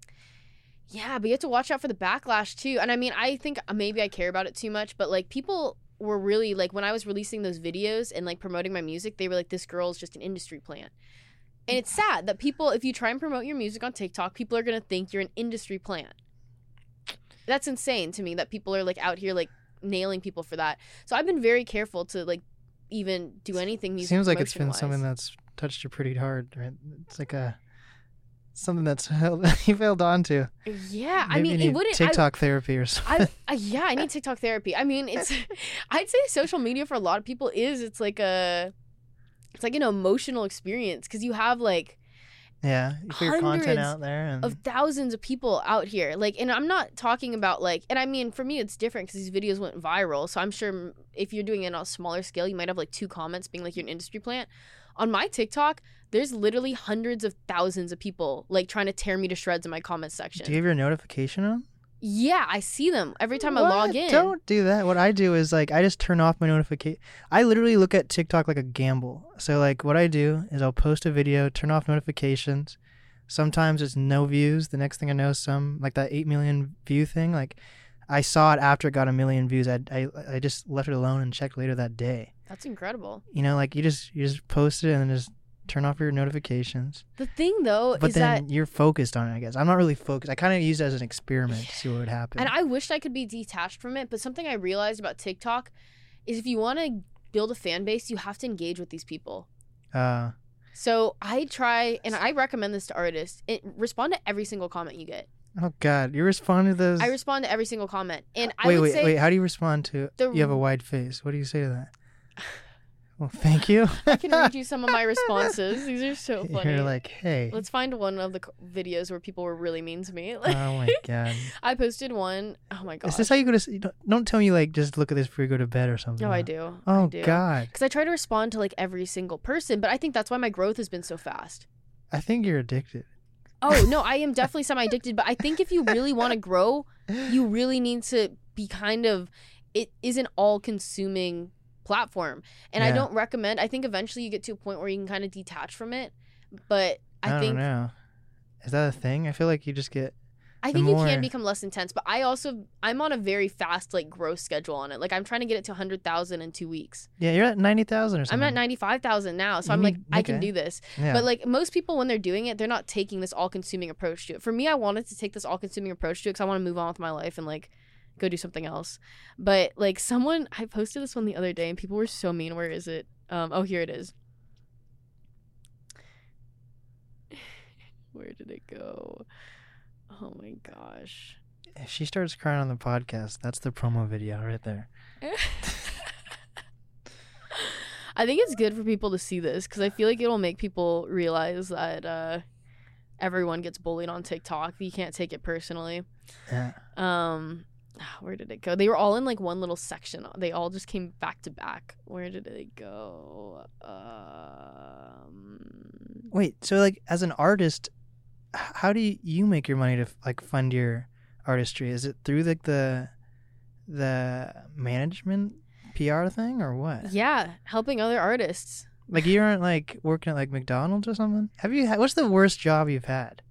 Yeah, but you have to watch out for the backlash too. And I mean, I think maybe I care about it too much, but like people were really like when I was releasing those videos and like promoting my music, they were like, "This girl is just an industry plant." And it's sad that people, if you try and promote your music on TikTok, people are gonna think you're an industry plant. That's insane to me that people are like out here like nailing people for that. So I've been very careful to like even do anything music. Seems like it's been promotion-wise. something that's touched you pretty hard, right? It's like a something that's held, you held on to. Yeah, I mean, it wouldn't. I- TikTok therapy or something. I, I yeah, I need TikTok therapy. I mean, it's I'd say social media for a lot of people is it's like a it's like an emotional experience because you have like Yeah, you put your content out there, and of thousands of people out here. Like, and I'm not talking about like, and I mean, for me, it's different because these videos went viral. So I'm sure if you're doing it on a smaller scale, you might have like two comments being like you're an industry plant. On my TikTok, there's literally hundreds of thousands of people like trying to tear me to shreds in my comment section. do you have your notification on? Yeah, I see them every time I log in. Don't do that. What I do is like I just turn off my notification. I literally look at TikTok like a gamble. So like what I do is I'll post a video, turn off notifications. Sometimes it's no views. The next thing I know, some like that eight million view thing. Like I saw it after it got a million views. I I I just left it alone and checked later that day. That's incredible. You know, like you just you just post it and then just turn off your notifications. The thing though But is then that you're focused on it. I guess I'm not really focused. I kind of use it as an experiment to see what would happen. And I wished I could be detached from it, but something I realized about TikTok is if you want to build a fan base, you have to engage with these people. uh, So I try, and I recommend this to artists. It, respond to every single comment you get. oh God, you respond to those. I respond to every single comment, and I wait, wait, wait. How do you respond to? the- You have a wide face. What do you say to that? Well, thank you. I can read you some of my responses. These are so funny. You're like, hey. Let's find one of the videos where people were really mean to me. oh my God. I posted one. Oh my god. Is this how you go to? you Don't, don't tell me like just look at this before you go to bed or something. No, I do. Oh I do. God. Because I try to respond to like every single person, but I think that's why my growth has been so fast. I think you're addicted. Oh no, I am definitely semi addicted, but I think if you really want to grow, you really need to be kind of It isn't all consuming platform. And I don't recommend I think eventually you get to a point where you can kind of detach from it. But I, I, think know. Is that a thing? I feel like you just get. I think you can become less intense, but I also I'm on a very fast like growth schedule on it. Like I'm trying to get it to 100,000 in 2 weeks. Yeah, you're at ninety thousand or I'm something. at 95,000 now, so You I'm like need- I can do this. Yeah. But like most people, when they're doing it, they're not taking this all-consuming approach to it. For me, I wanted to take this all-consuming approach to it because I want to move on with my life and like go do something else. But like someone, I posted this one the other day, and people were so mean. Where is it? Um, oh, here it is. Where did it go? Oh my gosh. if she starts crying on the podcast, that's the promo video right there. I think it's good for people to see this because I feel like it'll make people realize that uh, everyone gets bullied on TikTok. You can't take it personally. Yeah. Um, where did it go? They were all in like one little section. They all just came back to back. Where did they go? Um, Wait, so like as an artist, how do you, you make your money to like fund your artistry? Is it through like the the management PR thing or what? yeah, helping other artists. Like you aren't like working at like McDonald's or something? Have you had what's the worst job you've had?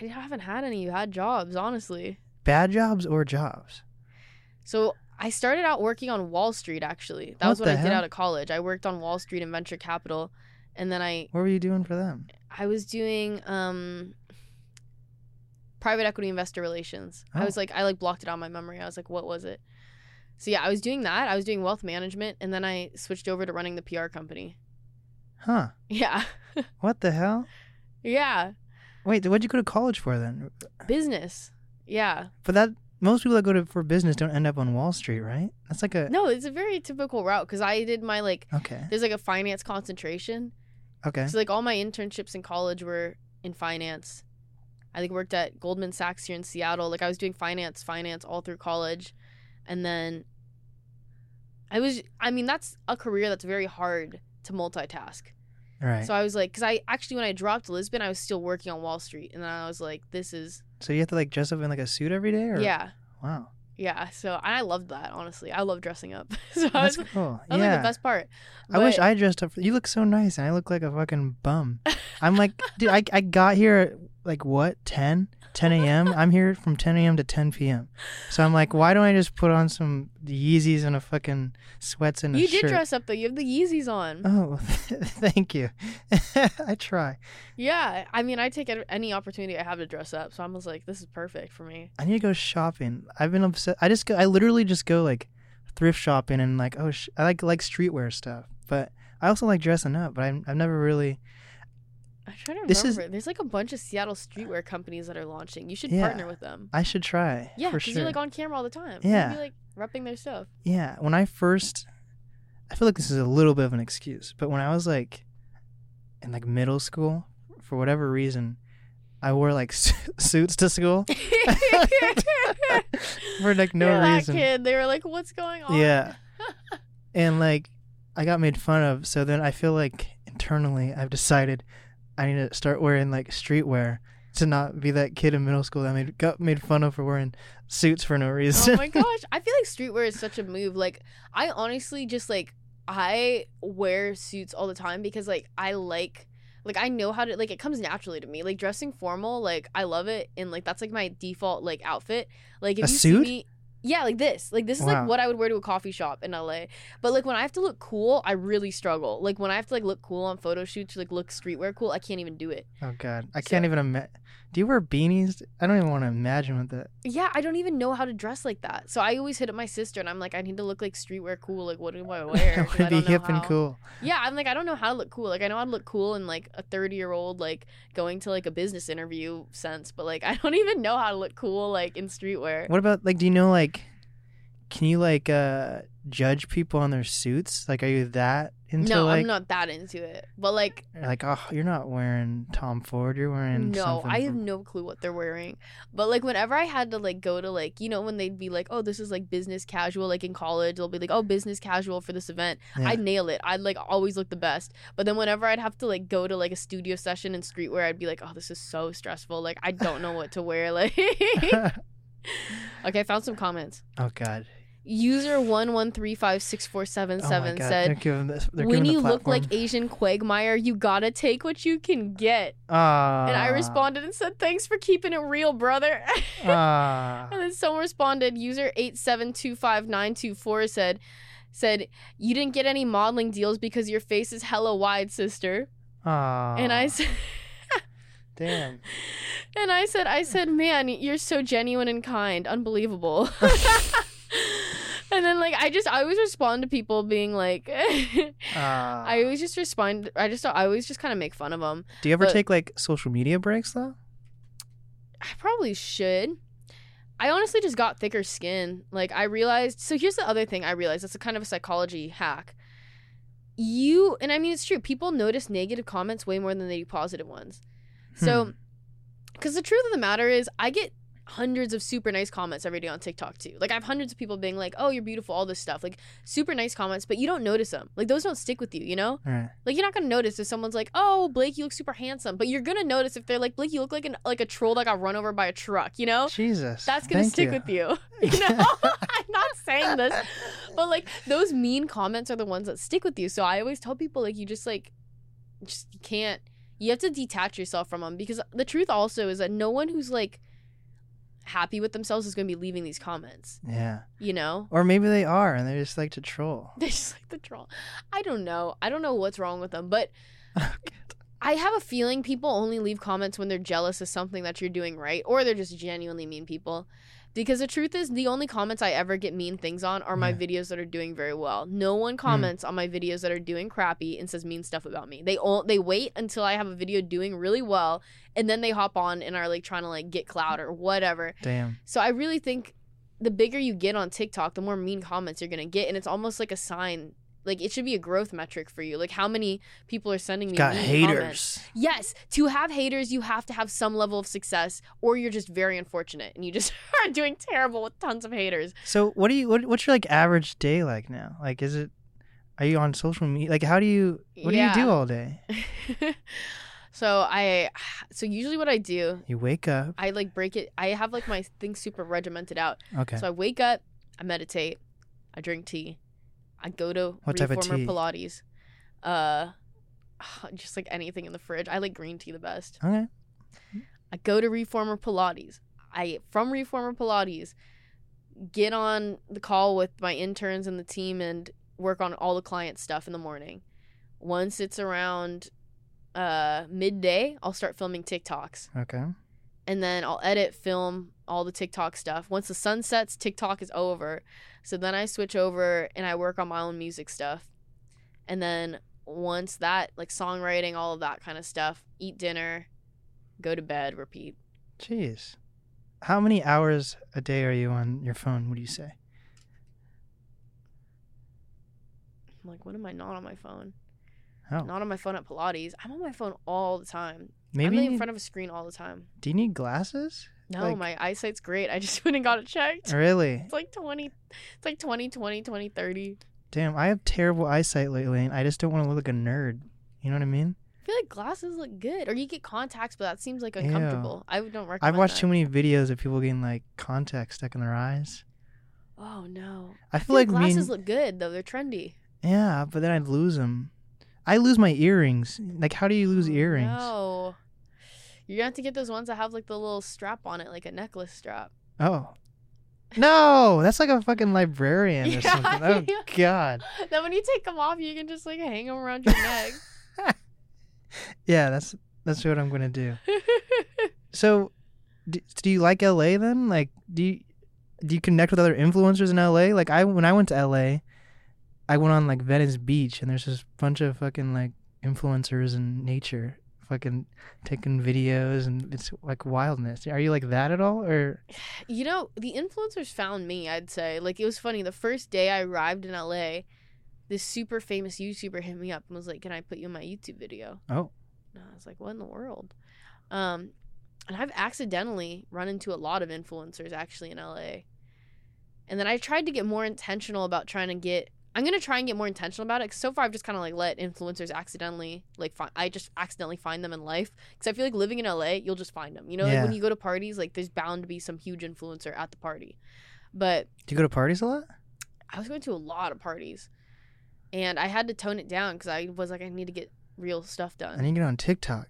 I haven't had any bad jobs, honestly. Bad jobs or jobs? So I started out working on Wall Street. Actually, that was What what I the did out of college. I worked on Wall Street and venture capital, and then I What were you doing for them? I was doing um private equity investor relations. I Oh. was like I like blocked it out of my memory. I was like, what was it? So yeah, I was doing that. I was doing wealth management and then I switched over to running the PR company. Huh. Yeah. What the hell? yeah. Wait, what'd you go to college for then? Business. Yeah. But that most people that go to for business don't end up on Wall Street, right? That's like a No, it's a very typical route cuz I did my like Okay. there's like a finance concentration. Okay. So like all my internships in college were in finance. I like worked at Goldman Sachs here in Seattle. Like I was doing finance, finance all through college. And then I was I mean that's a career that's very hard to multitask. Right. So I was like cuz I actually when I dropped Lisbon I was still working on Wall Street and then I was like this is So you have to like dress up in like a suit every day, or yeah. Wow, Yeah, so I loved that honestly. I love dressing up. so I that's was, cool. that yeah, like the best part. I wish I dressed up. For, you look so nice, and I look like a fucking bum. I'm like, dude, I I got here at like what 10, 10 a.m. I'm here from 10 a.m. to 10 p.m. So I'm like, why don't I just put on some Yeezys and a fucking sweats and a You shirt? did dress up though. You have the Yeezys on. Oh, thank you. I try. Yeah, I mean, I take any- any opportunity I have to dress up, so I was like, this is perfect for me. I need to go shopping. I've been upset. I just go. I literally just go like thrift shopping and like oh sh- I like like streetwear stuff, but I also like dressing up. But I'm, I've never really. I'm trying to This is- remember. There's like a bunch of Seattle streetwear companies that are launching. You should Yeah. partner with them. I should try. Yeah, for because sure. you're like on camera all the time. Yeah. You'd be like repping their stuff. Yeah, when I first, I feel like this is a little bit of an excuse, but when I was like in like middle school, for whatever reason, I wore like suits to school for like no You're that reason. kid. They were like, "What's going on?" Yeah. and like I got made fun of, so then I feel like internally I've decided I need to start wearing like streetwear to not be that kid in middle school that made got made fun of for wearing suits for no oh reason. oh my gosh. I feel like streetwear is such a move. Like i honestly just like i wear suits all the time because like i like like i know how to like it comes naturally to me. Like dressing formal like i love it. And like that's like my default like outfit. Like if A you suit? see me yeah like this like this is Wow. like what i would wear to a coffee shop in la but like when i have to look cool i really struggle like when i have to like look cool on photo shoots like look streetwear cool i can't even do it oh god, I So- can't even imagine. Do you wear beanies? I don't even want to imagine what that. yeah i don't even know how to dress like that so i always hit up my sister and i'm like i need to look like streetwear cool like what do i wear I 'Cause want I to be hip and cool. Yeah, I'm like I don't know how to look cool. Like I know how to look cool in like a 30 year old like going to like a business interview sense, but like I don't even know how to look cool like in streetwear. What about like? Do you know like? Can you like uh judge people on their suits? Like, are you that into it? no, like? I'm not that into it. But like Like, oh, you're not wearing Tom Ford. You're wearing no, I have from- no clue what they're wearing. But like whenever I had to like go to like you know when they'd be like oh this is like business casual like in college they'll be like oh business casual for this event Yeah. I'd nail it I'd like always look the best but then whenever I'd have to like go to like a studio session in streetwear I'd be like oh this is so stressful like I don't know what to wear like okay I found some comments oh God. User one one three five six four seven Oh seven said, this, they're "When you look like. Asian Quagmire, you gotta take what you can get." Ah. And I responded and said, "Thanks for keeping it real, brother." Ah. and then someone responded, "User eight seven two five nine two four said." Said you didn't get any modeling deals because your face is hella wide, sister. Ah. And I said, Damn. and I said, I said, man, you're so genuine and kind, unbelievable. and then like I just I always respond to people being like, Ah. I always just respond. I just I always just kind of make fun of them. Do you ever but- take like social media breaks though? I probably should. I honestly just got thicker skin. Like I realized. So here's the other thing I realized. It's a kind of a psychology hack. You and I mean it's true. People notice negative comments way more than they do positive ones. Hmm. So, because the truth of the matter is, I get hundreds of super nice comments every day on TikTok too. Like I have hundreds of people being like, "Oh, you're beautiful," all this stuff. Like super nice comments, but you don't notice them. Like those don't stick with you. You know. Right. Like you're not gonna notice if someone's like, "Oh, Blake, you look super handsome," but you're gonna notice if they're like, "Blake, you look like an like a troll that got run over by a truck," you know? Jesus. That's gonna stick you. with you. You know? I'm not saying this, but like those mean comments are the ones that stick with you. So I always tell people like you just like, just can't. You have to detach yourself from them because the truth also is that no one who's like happy with themselves is gonna be leaving these comments. Yeah. You know? Or maybe they are and they just like to troll. They're just like to troll. I don't know. I don't know what's wrong with them, but oh, I have a feeling people only leave comments when they're jealous of something that you're doing right, or they're just genuinely mean people. Because the truth is, the only comments I ever get mean things on are my Yeah. videos that are doing very well. No one hmm. comments on my videos that are doing crappy and says mean stuff about me. They all they wait until I have a video doing really well, and then they hop on and are like trying to like get clout or whatever. Damn. So I really think the bigger you get on TikTok, the more mean comments you're gonna get, and it's almost like a sign. Like it should be a growth metric for you. Like how many people are sending me Got haters. comments. Yes, to have haters, you have to have some level of success, or you're just very unfortunate and you just are doing terrible with tons of haters. So what do you what, what's your like average day like now? Like is it are you on social media? Like how do you what do you do all day? so I, so usually what I do, You wake up. I like break it. I have like my things super regimented out. Okay. So I wake up, I meditate, I drink tea, I go to What type of reformer tea? Pilates, uh, just like anything in the fridge. I like green tea the best. okay. I go to Reformer Pilates. I from Reformer Pilates get on the call with my interns and the team and work on all the client stuff in the morning. Once it's around uh midday, I'll start filming TikToks. Okay. And then I'll edit, film all the TikTok stuff. Once the sun sets, TikTok is over. So then I switch over and I work on my own music stuff. And then once that, like songwriting, all of that kind of stuff, eat dinner, go to bed, repeat. Jeez. How many hours a day are you on your phone, would you say? I'm like, when am I not on my phone? Oh. Not on my phone at Pilates. I'm on my phone all the time. Maybe I'm in front of a screen all the time. do you need glasses? No, Like- my eyesight's great. I just went and got it checked. Really? It's like 20 it's like 20 20 20 30. Damn, I have terrible eyesight lately, and I just don't want to look like a nerd. You know what I mean? I feel like glasses look good. Or you get contacts, but that seems like Ew. uncomfortable. I don't recommend I've watched that. too many videos of people getting like contacts stuck in their eyes. Oh no. I I feel feel like glasses and- look good though. They're trendy. yeah, but then I'd lose them. I lose my earrings. Like, how do you lose Oh, earrings? No. You're gonna have to get those ones that have like the little strap on it, like a necklace strap. Oh. No, that's like a fucking librarian or Yeah, something. Oh yeah. god. then when you take them off, you can just like hang them around your neck. Yeah, that's that's what I'm gonna do. So, do, do you like LA then? Like, do you do you connect with other influencers in LA? Like, I when I went to LA, I went on like Venice Beach, and there's this bunch of fucking like influencers in nature, fucking taking videos, and it's like wildness. Are you like that at all, or You know, the influencers found me, I'd say. Like, it was funny. The first day I arrived in LA, this super famous YouTuber hit me up and was like, Can I put you in my YouTube video? Oh. And I was like, What in the world? Um, and I've accidentally run into a lot of influencers actually in LA. And then I tried to get more intentional about trying to get. I'm gonna try and get more intentional about it. Cause so far I've just kind of like let influencers accidentally like find. I just accidentally find them in life. Cause I feel like living in LA, you'll just find them. You know, like when you go to parties, like there's bound to be some huge influencer at the party. But do you go to parties a lot? I was going to a lot of parties, and I had to tone it down because I was like, I need to get real stuff done. I need to get on TikTok.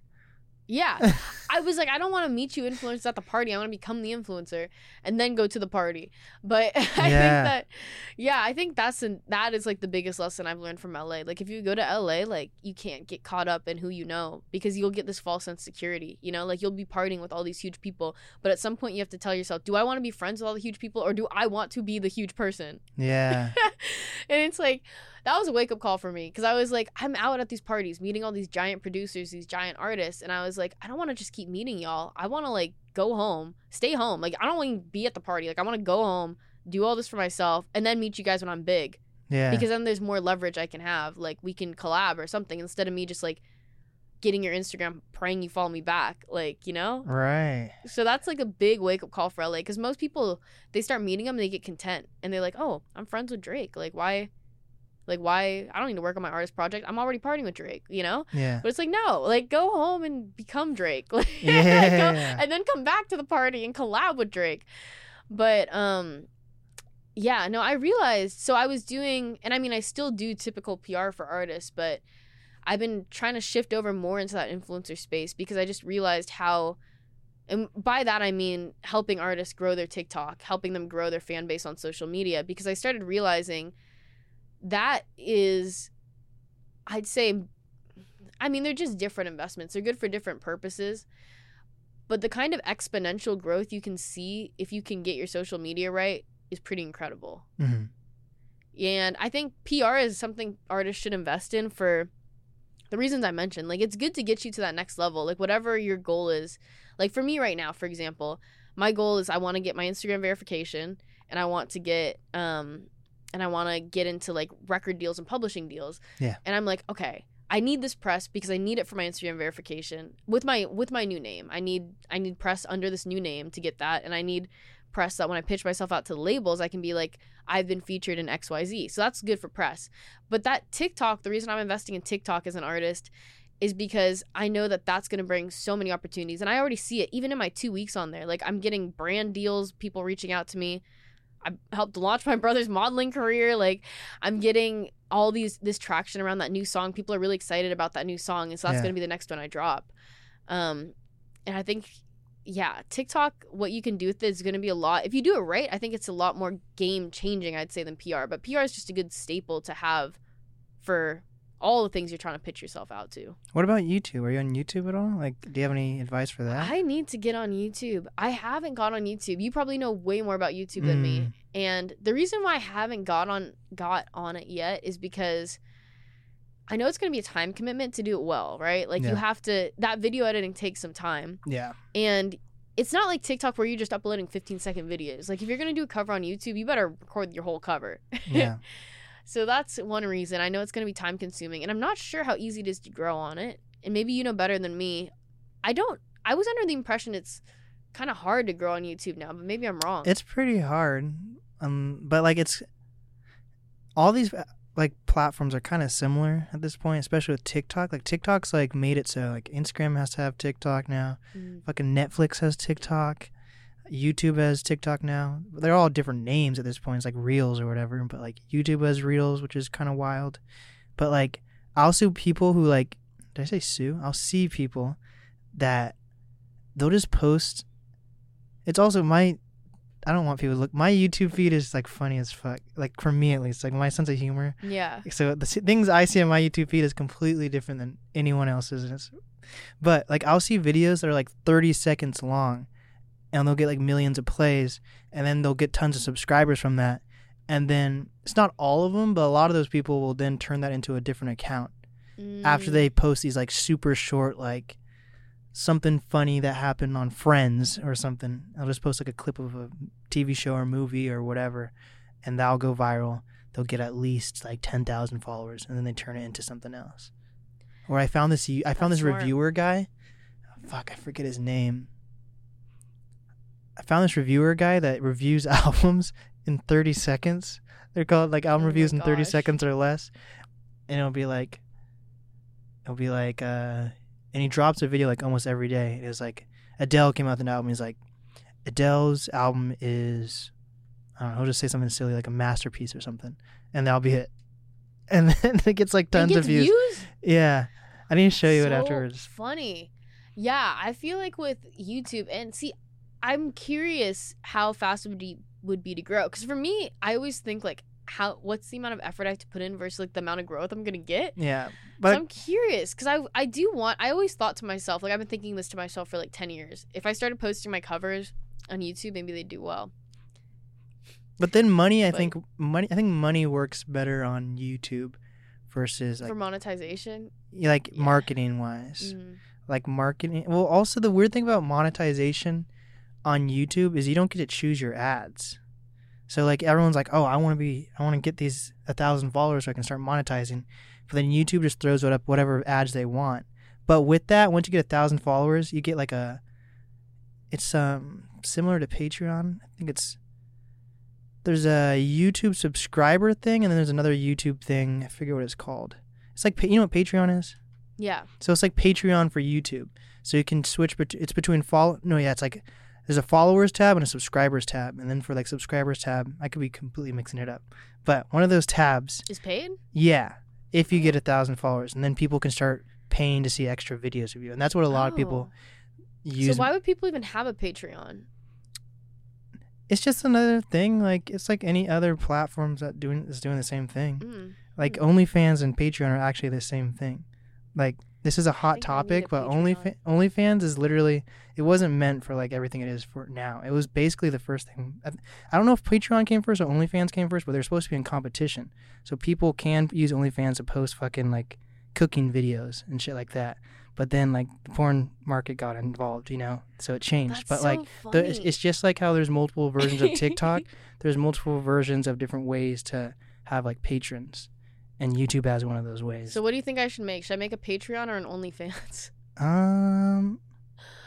Yeah. I was like, I don't want to meet you influencers at the party. I want to become the influencer and then go to the party. But I think that, yeah, I think that's an, that is like the biggest lesson I've learned from LA. Like if you go to LA, like you can't get caught up in who you know because you'll get this false sense of security. You know, like you'll be partying with all these huge people, but at some point you have to tell yourself, do I want to be friends with all the huge people or do I want to be the huge person? Yeah, and it's like that was a wake up call for me because I was like, I'm out at these parties meeting all these giant producers, these giant artists, and I was like, I don't want to just keep meeting y'all. I want to like go home, stay home. Like I don't want to be at the party. Like I want to go home, do all this for myself, and then meet you guys when I'm big yeah. because then there's more leverage I can have. Like we can collab or something instead of me just like getting your Instagram, praying you follow me back. Like you know. right. So that's like a big wake up call for LA because most people they start meeting them, they get content, and they're like, "Oh, I'm friends with Drake. Like, why? Like, why? I don't need to work on my artist project. I'm already partying with Drake, you know." Yeah. But it's like, no, like go home and become Drake, like, go- and then come back to the party and collab with Drake. But um, yeah, no, I realized. So I was doing, and I mean, I still do typical PR for artists, but I've been trying to shift over more into that influencer space because I just realized how. And by that I mean helping artists grow their TikTok, helping them grow their fan base on social media because I started realizing that is I'd say I mean they're just different investments. They're good for different purposes. But the kind of exponential growth you can see if you can get your social media right is pretty incredible. hmm And I think PR is something artists should invest in for the reasons I mentioned. Like it's good to get you to that next level. Like whatever your goal is. Like for me right now, for example, my goal is I want to get my Instagram verification and I want to get um and I want to get into like record deals and publishing deals. Yeah. And I'm like, okay, I need this press because I need it for my Instagram verification with my with my new name. I need I need press under this new name to get that and I need press that when I pitch myself out to labels, I can be like, I've been featured in XYZ. So that's good for press. But that TikTok, the reason I'm investing in TikTok as an artist is because I know that that's going to bring so many opportunities. And I already see it even in my two weeks on there. Like I'm getting brand deals, people reaching out to me. I helped launch my brother's modeling career. Like I'm getting all these this traction around that new song. People are really excited about that new song, and so that's Yeah. going to be the next one I drop. Um, and I think, yeah, TikTok, what you can do with it is going to be a lot. If you do it right, I think it's a lot more game changing, I'd say, than PR. But PR is just a good staple to have for all the things you're trying to pitch yourself out to. What about YouTube? Are you on YouTube at all? Like, do you have any advice for that? I need to get on YouTube. I haven't got on YouTube. You probably know way more about YouTube than me. Mm. And the reason why I haven't got on got on it yet is because I know it's going to be a time commitment to do it well, right? Like Yeah. you have to that video editing takes some time. yeah. And it's not like TikTok where you're just uploading 15 second videos. Like if you're going to do a cover on YouTube, you better record your whole cover. Yeah. So that's one reason. I know it's going to be time consuming and I'm not sure how easy it is to grow on it. And maybe you know better than me I don't. I was under the impression it's kind of hard to grow on YouTube now, but maybe I'm wrong. It's pretty hard. Um, but like it's all these uh, like platforms are kind of similar at this point, especially with TikTok. Like TikTok's like made it so like Instagram has to have TikTok now. Mm. Fucking Netflix has TikTok. YouTube has TikTok now. They're all different names at this point. It's like Reels or whatever. But like YouTube has Reels, which is kind of wild. But like I'll see people who like did I say sue? I'll see people that they'll just post. It's also my. I don't want people to look. My YouTube feed is like funny as fuck. Like for me at least, like my sense of humor. Yeah. So the things I see on my YouTube feed is completely different than anyone else's. But like I'll see videos that are like 30 seconds long, and they'll get like millions of plays, and then they'll get tons of subscribers from that. And then it's not all of them, but a lot of those people will then turn that into a different account after Mm. they post these like super short like something funny that happened on Friends or something. I'll just post like a clip of a TV show or movie or whatever, and that'll go viral. They'll get at least like ten thousand followers, and then they turn it into something else. Or I found this I found That's this smart. reviewer guy. Fuck, I forget his name. I found this reviewer guy that reviews albums in 30 seconds. They're called like album Oh reviews in 30 seconds or less. And it'll be like it'll be like uh and he drops a video like almost every day. It was like Adele came out with an album. He's like Adele's album is I don't know, he'll just say something silly like a masterpiece or something. And that'll be it. And then it gets like tons gets of views. views? Yeah. I need to show you it afterwards. Funny. Yeah, I feel like with YouTube and see, I'm curious how fast it would be would be to grow. Because for me, I always think like how what's the amount of effort I have to put in versus like the amount of growth I'm gonna get. Yeah. so But I'm curious because I I do want. I always thought to myself like I've been thinking this to myself for like ten years. If I started posting my covers on YouTube, maybe they'd do well. But then money, I But- think money. I think money works better on YouTube versus like for monetization. like yeah. marketing wise. Mhm. Like marketing. Well, also the weird thing about monetization on YouTube is you don't get to choose your ads. So like everyone's like, oh, I want to be, I want to get these a thousand followers so I can start monetizing. But then YouTube just throws it up whatever ads they want. But with that, once you get a thousand followers, you get like a. It's um similar to Patreon. I think it's. There's a YouTube subscriber thing, and then there's another YouTube thing. I forget what it's called. It's like you know what Patreon is. Yeah. So it's like Patreon for YouTube. So you can switch. Bet- it's between follow. No, yeah, it's like there's a followers tab and a subscribers tab, and then for like subscribers tab, I could be completely mixing it up. But one of those tabs, Is paid? yeah, if you get a thousand followers, and then people can start paying to see extra videos of you, and that's what a lot of people Oh. use. So why would people even have a Patreon? it's just another thing. Like it's like any other platforms that doing is doing the same thing. Mm. Like Hmm. OnlyFans and Patreon are actually the same thing. Like this is a hot think I need topic, but Patreon. OnlyFans OnlyFans is literally it wasn't meant for like everything it is for now. It was basically the first thing. I, I don't know if Patreon came first or OnlyFans came first, but they're supposed to be in competition, so people can use OnlyFans to post fucking like cooking videos and shit like that. But then like the porn market got involved, you know, so it changed. That's but so like the, it's, it's just like how there's multiple versions of TikTok. there's multiple versions of different ways to have like patrons, and YouTube has one of those ways. So what do you think I should make? Should I make a Patreon or an OnlyFans? um,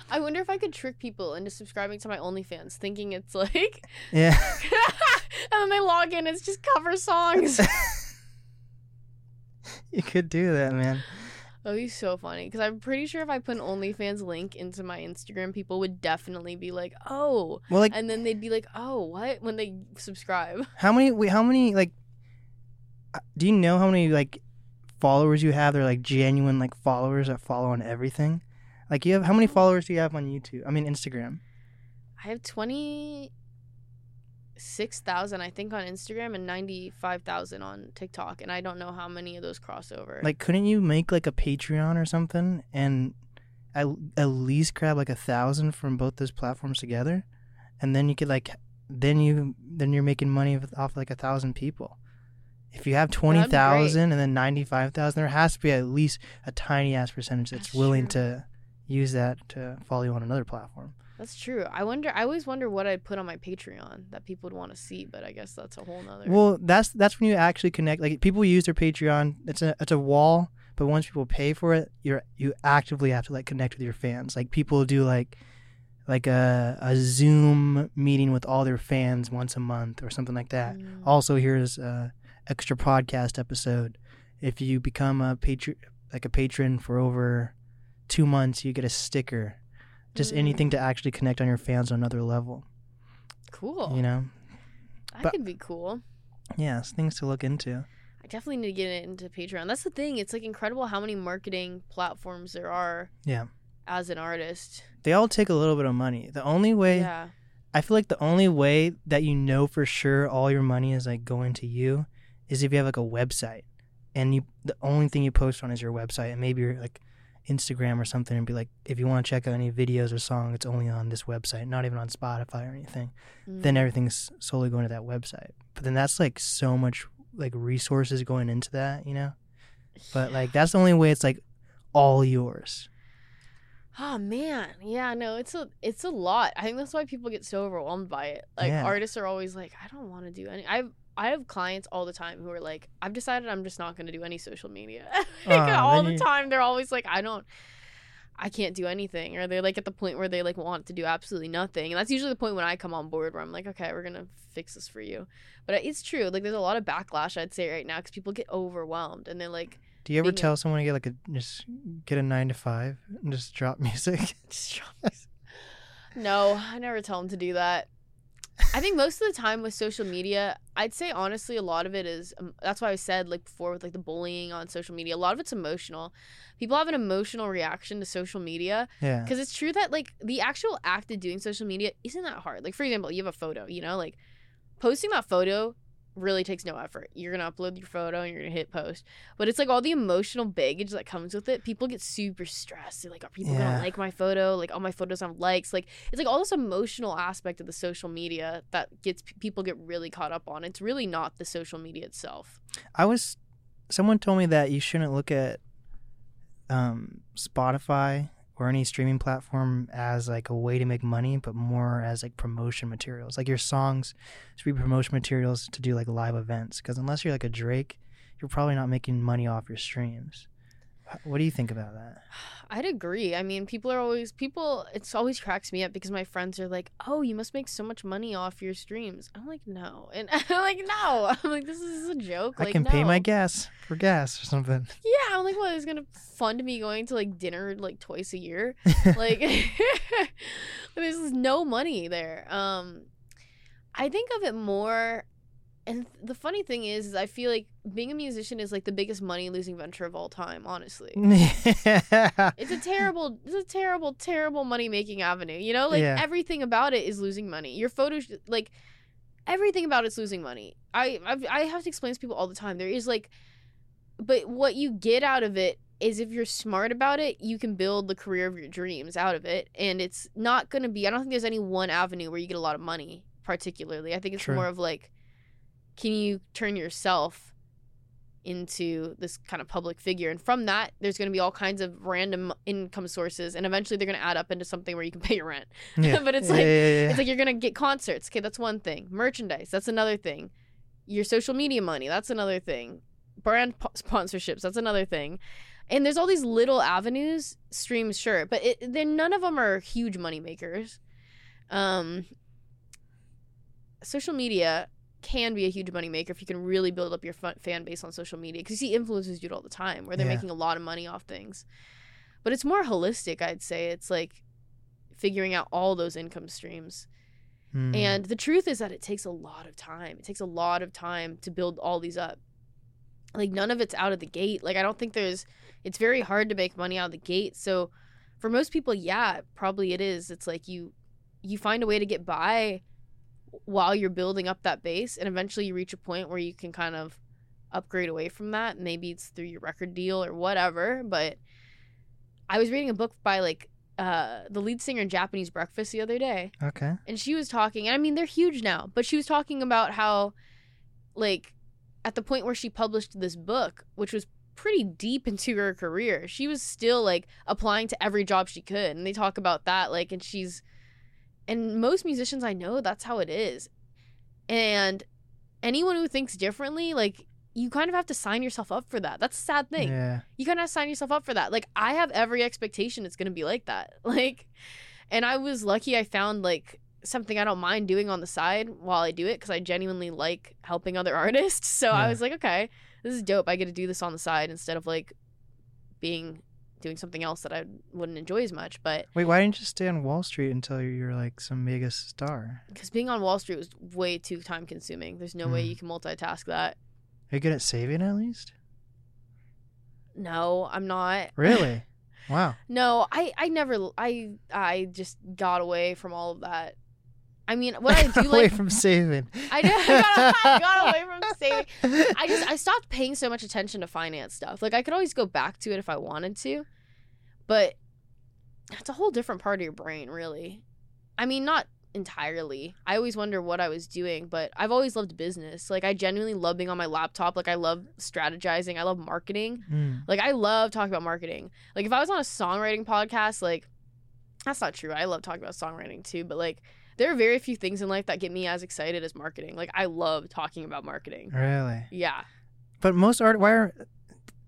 I wonder if I could trick people into subscribing to my OnlyFans, thinking it's like, yeah, and then they log in, it's just cover songs. you could do that, man. That'd be so funny because I'm pretty sure if I put an OnlyFans link into my Instagram, people would definitely be like, "Oh," Well, like, and then they'd be like, "Oh, what?" when they subscribe. how many? Wait, how many? Like, do you know how many like followers you have? They're like genuine like followers that follow on everything. Like, you have how many followers do you have on YouTube? I mean, Instagram. I have twenty six thousand, I think, on Instagram and ninety five thousand on TikTok, and I don't know how many of those cross over. Like, couldn't you make like a Patreon or something and at, at least grab like a thousand from both those platforms together, and then you could like, then you then you're making money off like a thousand people. If you have twenty That'd be great. thousand and then ninety five thousand, there has to be at least a tiny ass percentage that's That's willing true. to use that to follow you on another platform. That's true. I wonder. I always wonder what I'd put on my Patreon that people would want to see, but I guess that's a whole nother. Well, that's that's when you actually connect. Like people use their Patreon. It's a it's a wall, But once people pay for it, you're you actively have to like connect with your fans. Like people do like like a a Zoom meeting with all their fans once a month or something like that. Mm. Also, here's a extra podcast episode. If you become a patron, like a patron for over two months, you get a sticker. Just Mm. anything to actually connect on your fans on another level. Cool. You know, that but- could be cool. yeah, things to look into. I definitely need to get into Patreon. That's the thing. It's like incredible how many marketing platforms there are Yeah, as an artist. they all take a little bit of money. The only way Yeah. I feel like the only way that you know for sure all your money is like going to you is if you have like a website and you the only thing you post on is your website and maybe your like Instagram or something and be like if you want to check out any videos or songs it's only on this website not even on Spotify or anything then Mm. everything's solely going to that website but then that's like so much like resources going into that you know but like that's the only way it's like all yours Oh man, yeah, no, it's a it's a lot. I think that's why people get so overwhelmed by it. Like Yeah. artists are always like, I don't want to do any. I I have clients all the time who are like, I've decided I'm just not going to do any social media. Ah, like Aw, all the you- time, they're always like, I don't. I can't do anything, or they're like at the point where they like want to do absolutely nothing, and that's usually the point when I come on board where I'm like, okay, we're gonna fix this for you. But it's true, like there's a lot of backlash I'd say right now because people get overwhelmed and they're like, do you ever Being a- tell someone to get like a just get a 9 to 5 and just drop music Just drop these- no, I never tell them to do that. I think most of the time with social media, I'd say honestly, a lot of it is. Um, that's why I said like before with like the bullying on social media. A lot of it's emotional. People have an emotional reaction to social media yeah because it's true that like the actual act of doing social media isn't that hard. Like for example, you have a photo. You know, like posting that photo really takes no effort. You're gonna upload your photo and you're gonna hit post. But it's like all the emotional baggage that comes with it. People get super stressed. They're like, are people Yeah. gonna like my photo? Like all my photos have likes. Like it's like all this emotional aspect of the social media that gets people get really caught up on. It's really not the social media itself. I was someone told me that you shouldn't look at um, Spotify or any streaming platform as like a way to make money, but more as like promotion materials. Like your songs should be promotion materials to do like live events. Because unless you're like a Drake, you're probably not making money off your streams. What do you think about that? I'd agree. I mean, people are always people. It's always cracks me up because my friends are like, "Oh, you must make so much money off your streams." I'm like, "No," and I'm like, "No." I'm like, "This is a joke." I like, can pay my no. gas for gas or something. Yeah, I'm like, "What is gonna fund me going to like dinner like twice a year?" like, there's no money there. Um, I think of it more. And the funny thing is, is I feel like being a musician is like the biggest money losing venture of all time. Honestly, yeah. it's a terrible it's a terrible terrible money making avenue you know like Yeah. everything about it is losing money your photos like everything about it's losing money I, I've, I have to explain to people all the time there is like but what you get out of it is if you're smart about it you can build the career of your dreams out of it and it's not going to be i don't think there's any one avenue where you get a lot of money particularly i think it's True. more of like can you turn yourself into this kind of public figure? And from that there's going to be all kinds of random income sources and eventually they're going to add up into something where you can pay your rent. Yeah. but it's Yeah, like yeah, it's like you're going to get concerts. Okay that's one thing. Merchandise that's another thing. Your social media money that's another thing. Brand po- sponsorships that's another thing. And there's all these little avenues streams sure but it, then none of them are huge money makers. Um social media can be a huge money maker if you can really build up your fa- fan base on social media because you see influencers do it all the time where they're Yeah. making a lot of money off things. But it's more holistic i'd say. It's like figuring out all those income streams. Hmm. and the truth is that it takes a lot of time. It takes a lot of time to build all these up. Like none of it's out of the gate. Like i don't think there's it's very hard to make money out of the gate. So for most people yeah probably it is. It's like you you find a way to get by while you're building up that base and eventually you reach a point where you can kind of upgrade away from that maybe it's through your record deal or whatever but i was reading a book by like uh the lead singer in japanese breakfast the other day okay. and she was talking and i mean they're huge now but she was talking about how like at the point where she published this book which was pretty deep into her career she was still like applying to every job she could and they talk about that like and she's and most musicians i know that's how it is and anyone who thinks differently like you kind of have to sign yourself up for that. That's a sad thing. Yeah. You kind of sign yourself up for that. Like I have every expectation it's going to be like that. Like and I was lucky I found like something I don't mind doing on the side while I do it cuz I genuinely like helping other artists. So I was like, okay, this is dope. I get to do this on the side instead of like being doing something else that I wouldn't enjoy as much, but Wait, why didn't you stay on Wall Street until you're like some mega star? cuz being on Wall Street was way too time consuming. There's no way Hmm. you can multitask that. Are you good at saving at least? No, I'm not. Really? wow. No, I I never I I just got away from all of that. I mean, what I do like away like from saving. I did I got, I got away from saving. I just I stopped paying so much attention to finance stuff. Like I could always go back to it if I wanted to, but it's a whole different part of your brain, really. I mean, not entirely. I always wonder what I was doing, but I've always loved business. Like I genuinely love being on my laptop. Like I love strategizing. I love marketing. Mm. Like I love talking about marketing. Like if I was on a songwriting podcast, like that's not true. I love talking about songwriting too, but like there are very few things in life that get me as excited as marketing. Like I love talking about marketing. Really? Yeah. But most art, why are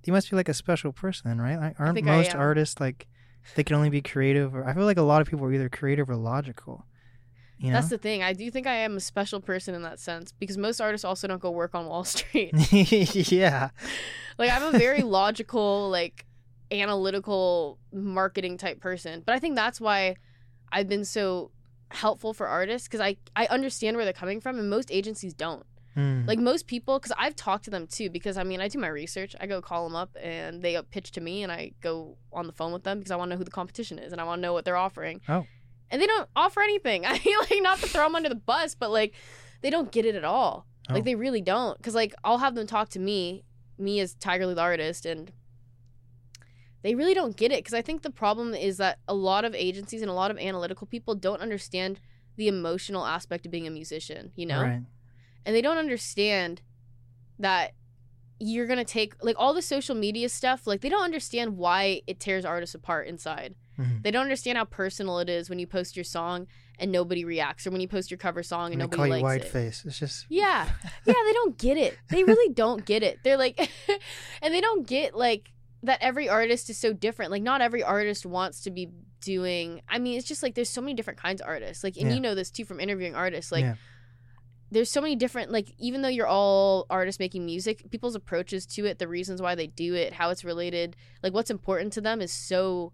you must be like a special person, right? Like, aren't most artists like they can only be creative? Or I feel like a lot of people are either creative or logical. You know? That's the thing. I do think I am a special person in that sense because most artists also don't go work on Wall Street. yeah. like I'm a very logical, like analytical marketing type person. But I think that's why I've been so helpful for artists because I I understand where they're coming from and most agencies don't. Mm. Like most people, because I've talked to them too. Because I mean, I do my research. I go call them up, and they pitch to me, and I go on the phone with them because I want to know who the competition is, and I want to know what they're offering. Oh. And they don't offer anything. I mean, like not to throw them under the bus, but like they don't get it at all. Oh. Like they really don't. Because like I'll have them talk to me, me as Tiger Lee the artist, and they really don't get it. Because I think the problem is that a lot of agencies and a lot of analytical people don't understand the emotional aspect of being a musician. You know Right. and they don't understand that you're gonna take like all the social media stuff like they don't understand why it tears artists apart inside Mhm. they don't understand how personal it is when you post your song and nobody reacts or when you post your cover song and And nobody likes white it face. It's just yeah yeah they don't get it they really don't get it they're like and they don't get like that every artist is so different. Like not every artist wants to be doing i mean it's just like there's so many different kinds of artists. Like and Yeah. you know this too from interviewing artists. Like Yeah. there's so many different like even though you're all artists making music people's approaches to it the reasons why they do it how it's related like what's important to them is so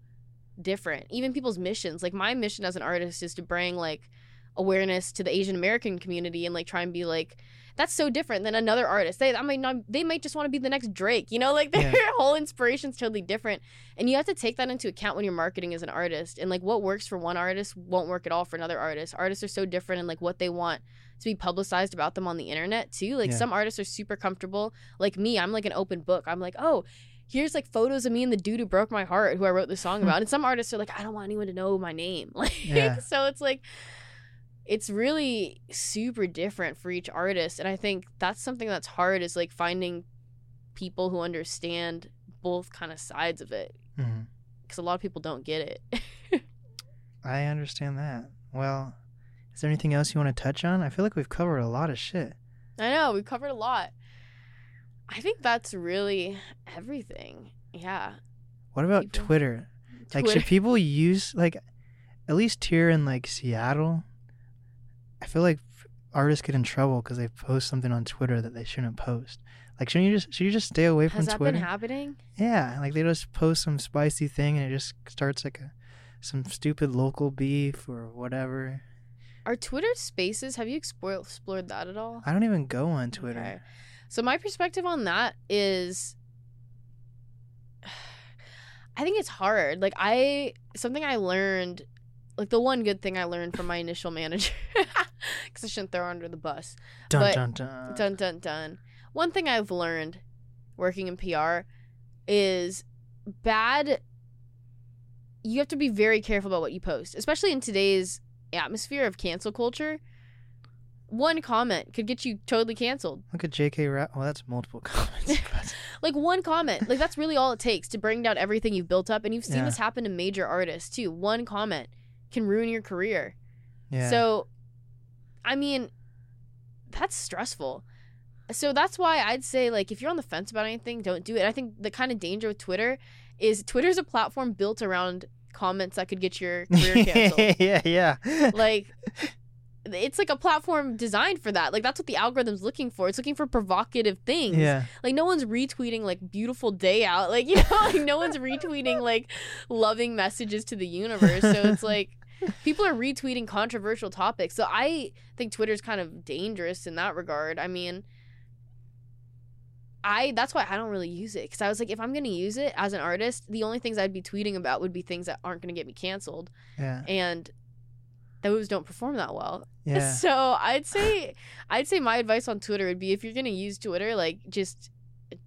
different. Even people's missions. Like my mission as an artist is to bring like awareness to the asian american community and like try and be like that's so different than another artist they i mean not, they might just want to be the next drake you know like their Yeah. whole inspiration's totally different and you have to take that into account when you're marketing as an artist and like what works for one artist won't work at all for another artist artists are so different and like what they want to be publicized about them on the internet too. Like Yeah. some artists are super comfortable. Like me, I'm like an open book. I'm like, oh, here's like photos of me and the dude who broke my heart, who I wrote the song about. and some artists are like, I don't want anyone to know my name. Like, Yeah. so it's like, it's really super different for each artist, and I think that's something that's hard is like finding people who understand both kind of sides of it mm-hmm. because a lot of people don't get it. I understand that. Well, is there anything else you want to touch on? I feel like we've covered a lot of shit. I know we've covered a lot. I think that's really everything. Yeah. What about People- Twitter? Like, Twitter. should people use like, at least here in like Seattle? I feel like artists get in trouble because they post something on Twitter that they shouldn't post. Like, shouldn't you just should you just stay away from Has that Twitter? been happening? yeah, like they just post some spicy thing and it just starts like a some stupid local beef or whatever. Are Twitter Spaces? Have you explored explored that at all? I don't even go on Twitter. Okay. So my perspective on that is I think it's hard. Like I something I learned like the one good thing I learned from my initial manager cuz I shouldn't throw her under the bus. Dun But- dun dun. Dun dun dun. One thing I've learned working in PR is bad you have to be very careful about what you post, especially in today's atmosphere of cancel culture. One comment could get you totally canceled. Look at J.K. Ra- well, that's multiple comments. but- Like one comment, like that's really all it takes to bring down everything you've built up. And you've seen Yeah. this happen to major artists too. One comment can ruin your career. yeah. So, I mean, that's stressful. so that's why I'd say like if you're on the fence about anything, don't do it. I think the kind of danger with Twitter is Twitter's a platform built around comments that could get your career canceled. yeah, yeah. like it's like a platform designed for that. Like that's what the algorithm's looking for. It's looking for provocative things. yeah. Like no one's retweeting like beautiful day out. Like you know, like no one's retweeting like loving messages to the universe. So it's like people are retweeting controversial topics. So I think Twitter's kind of dangerous in that regard. I mean, I that's why I don't really use it because I was like, if I'm gonna use it as an artist, the only things I'd be tweeting about would be things that aren't gonna get me canceled, Yeah. and those don't perform that well. Yeah. So I'd say I'd say my advice on Twitter would be if you're gonna use Twitter, like just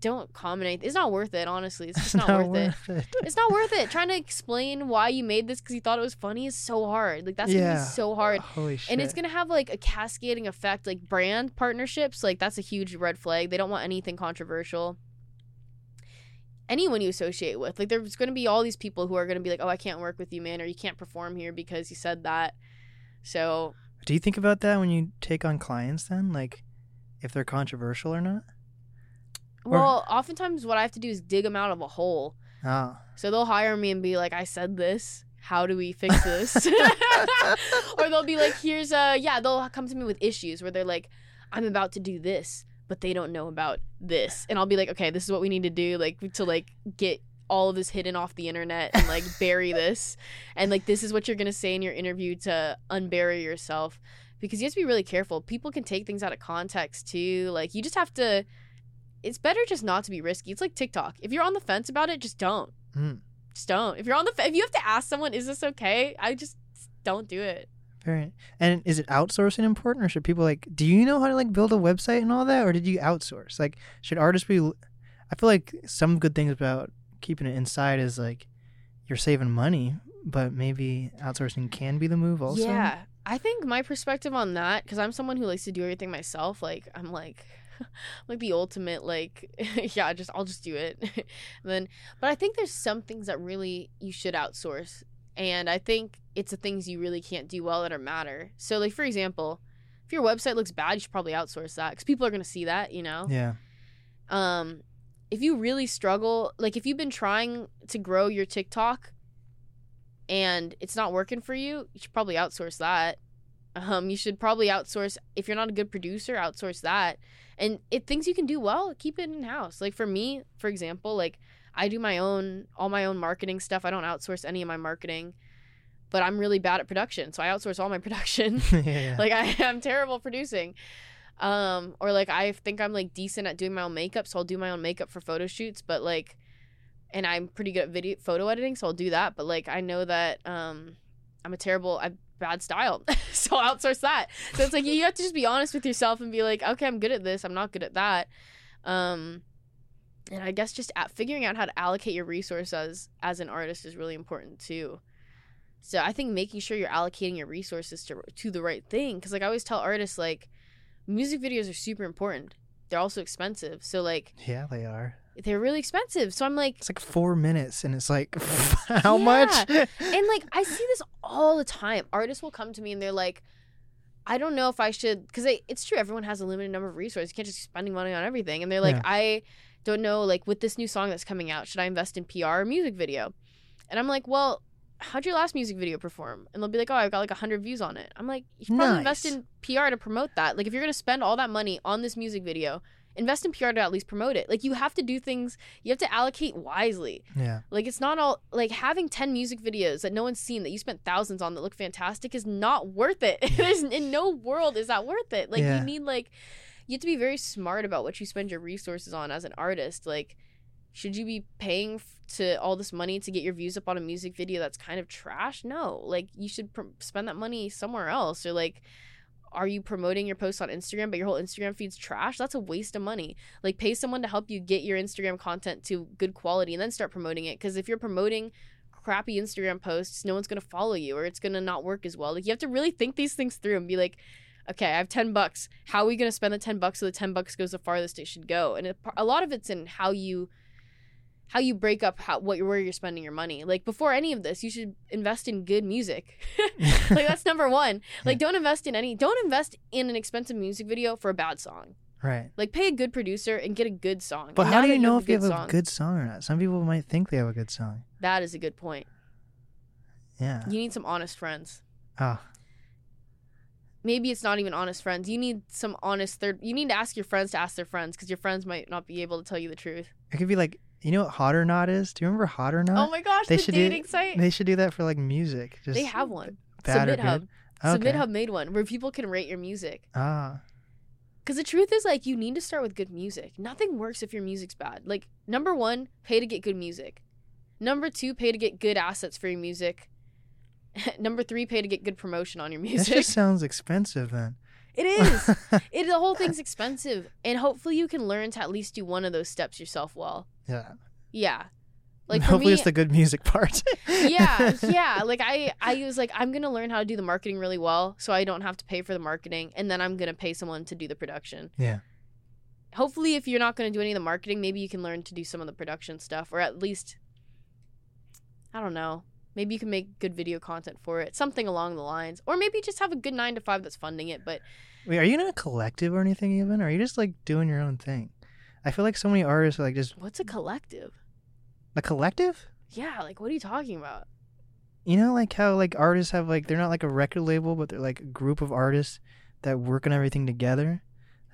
don't comment. anything. It's not worth it, honestly. It's just not, worth, it. it. It's not worth it. Trying to explain why you made this because you thought it was funny is so hard. Like that's gonna be so hard. Holy shit. And it's gonna have like a cascading effect, like brand partnerships. Like that's a huge red flag. They don't want anything controversial. Anyone you associate with, like there's gonna be all these people who are gonna be like, "Oh, I can't work with you, man," or "You can't perform here because you said that." So Do you think about that when you take on clients then? Like if they're controversial or not? Or- Well, oftentimes what I have to do is dig them out of a hole. Oh. So they'll hire me and be like, "I said this. How do we fix this?" or they'll be like, "Here's a yeah." They'll come to me with issues where they're like, "I'm about to do this, but they don't know about this," and I'll be like, "Okay, this is what we need to do, like to like get." all of this hidden off the internet and like bury this and like this is what you're gonna say in your interview to unbury yourself because you have to be really careful people can take things out of context too like you just have to it's better just not to be risky. It's like TikTok. If you're on the fence about it, just don't. Mm. Just don't. If you're on the fe- if you have to ask someone, is this okay? I just don't do it. Very. And is it outsourcing important, or should people like? Do you know how to like build a website and all that, or did you outsource? Like, should artists be? I feel like some good things about keeping it inside is like you're saving money, but maybe outsourcing can be the move also. Yeah. I think my perspective on that, because I'm someone who likes to do everything myself, like I'm like like the ultimate like yeah, just I'll just do it. and then but I think there's some things that really you should outsource. And I think it's the things you really can't do well that are matter. So like for example, if your website looks bad, you should probably outsource that because people are gonna see that, you know. Yeah. um if you really struggle like if you've been trying to grow your tiktok and it's not working for you you should probably outsource that um you should probably outsource if you're not a good producer outsource that and it things you can do well keep it in house like for me for example like i do my own all my own marketing stuff i don't outsource any of my marketing but i'm really bad at production so i outsource all my production yeah. like I am terrible producing. Um, or like I think I'm like decent at doing my own makeup, so I'll do my own makeup for photo shoots, but like and I'm pretty good at video photo editing, so I'll do that. But like I know that um I'm a terrible I have bad style. so outsource that. So it's like you have to just be honest with yourself and be like, okay, I'm good at this, I'm not good at that. Um and I guess just at figuring out how to allocate your resources as an artist is really important too. So I think making sure you're allocating your resources to to the right thing because like I always tell artists like music videos are super important. They're also expensive. So like yeah, they are. They're really expensive. So I'm like It's like four minutes, and it's like how much? and like I see this all the time. Artists will come to me and they're like I don't know if I should because it's true everyone has a limited number of resources. You can't just be spending money on everything. And they're like Yeah. I don't know like with this new song that's coming out, should I invest in PR or music video? And I'm like, "Well, how'd your last music video perform? And they'll be like, oh, I got like 100 views on it. I'm like, you should probably invest in PR to promote that. Like, if you're going to spend all that money on this music video, invest in PR to at least promote it. Like, you have to do things, you have to allocate wisely. yeah. Like, it's not all, like, having 10 music videos that no one's seen that you spent thousands on that look fantastic is not worth it. There's, in no world is that worth it. Like, Yeah. you need, like, you have to be very smart about what you spend your resources on as an artist. Like, should you be paying f- to all this money to get your views up on a music video that's kind of trash? No. Like you should pr- spend that money somewhere else or like are you promoting your posts on Instagram but your whole Instagram feed's trash? That's a waste of money. Like pay someone to help you get your Instagram content to good quality and then start promoting it cuz if you're promoting crappy Instagram posts, no one's going to follow you or it's going to not work as well. Like you have to really think these things through and be like okay, I have 10 bucks. How are we going to spend the 10 bucks so the 10 bucks goes the farthest it should go? And it, a lot of it's in how you how you break up how what where you're spending your money. Like before any of this, you should invest in good music. like that's number one. Like don't invest in any don't invest in an expensive music video for a bad song. Right. Like pay a good producer and get a good song. But And how do you know if you have song, a good song or not? Some people might think they have a good song. That is a good point. Yeah. You need some honest friends. Oh, Maybe it's not even honest friends. You need some honest third. You need to ask your friends to ask their friends because your friends might not be able to tell you the truth. it could be like you know what Hot or Not is? Do you remember Hot or Not? oh my gosh, they the should do- dating site. They should do that for like music. Just They have one. bad or SubmitHub. good. Okay. SubmitHub made one where people can rate your music. Ah, Because the truth is, like, you need to start with good music. Nothing works if your music's bad. Like, number one, pay to get good music. Number two, pay to get good assets for your music. number three, pay to get good promotion on your music. that just sounds expensive then. It is. it the whole thing's expensive, and hopefully you can learn to at least do one of those steps yourself well. Yeah. Yeah, like Hopefully me, it's the good music part. yeah, yeah. Like I, I was like, I'm gonna learn how to do the marketing really well, so I don't have to pay for the marketing, and then I'm gonna pay someone to do the production. Yeah. Hopefully, if you're not gonna do any of the marketing, maybe you can learn to do some of the production stuff, or at least, I don't know. Maybe you can make good video content for it, something along the lines, or maybe just have a good nine to five that's funding it. But Wait, are you in a collective or anything even? Or are you just like doing your own thing? I feel like so many artists are like just what's a collective? a collective. Yeah, like what are you talking about? You know, like how like artists have like they're not like a record label, but they're like a group of artists that work on everything together.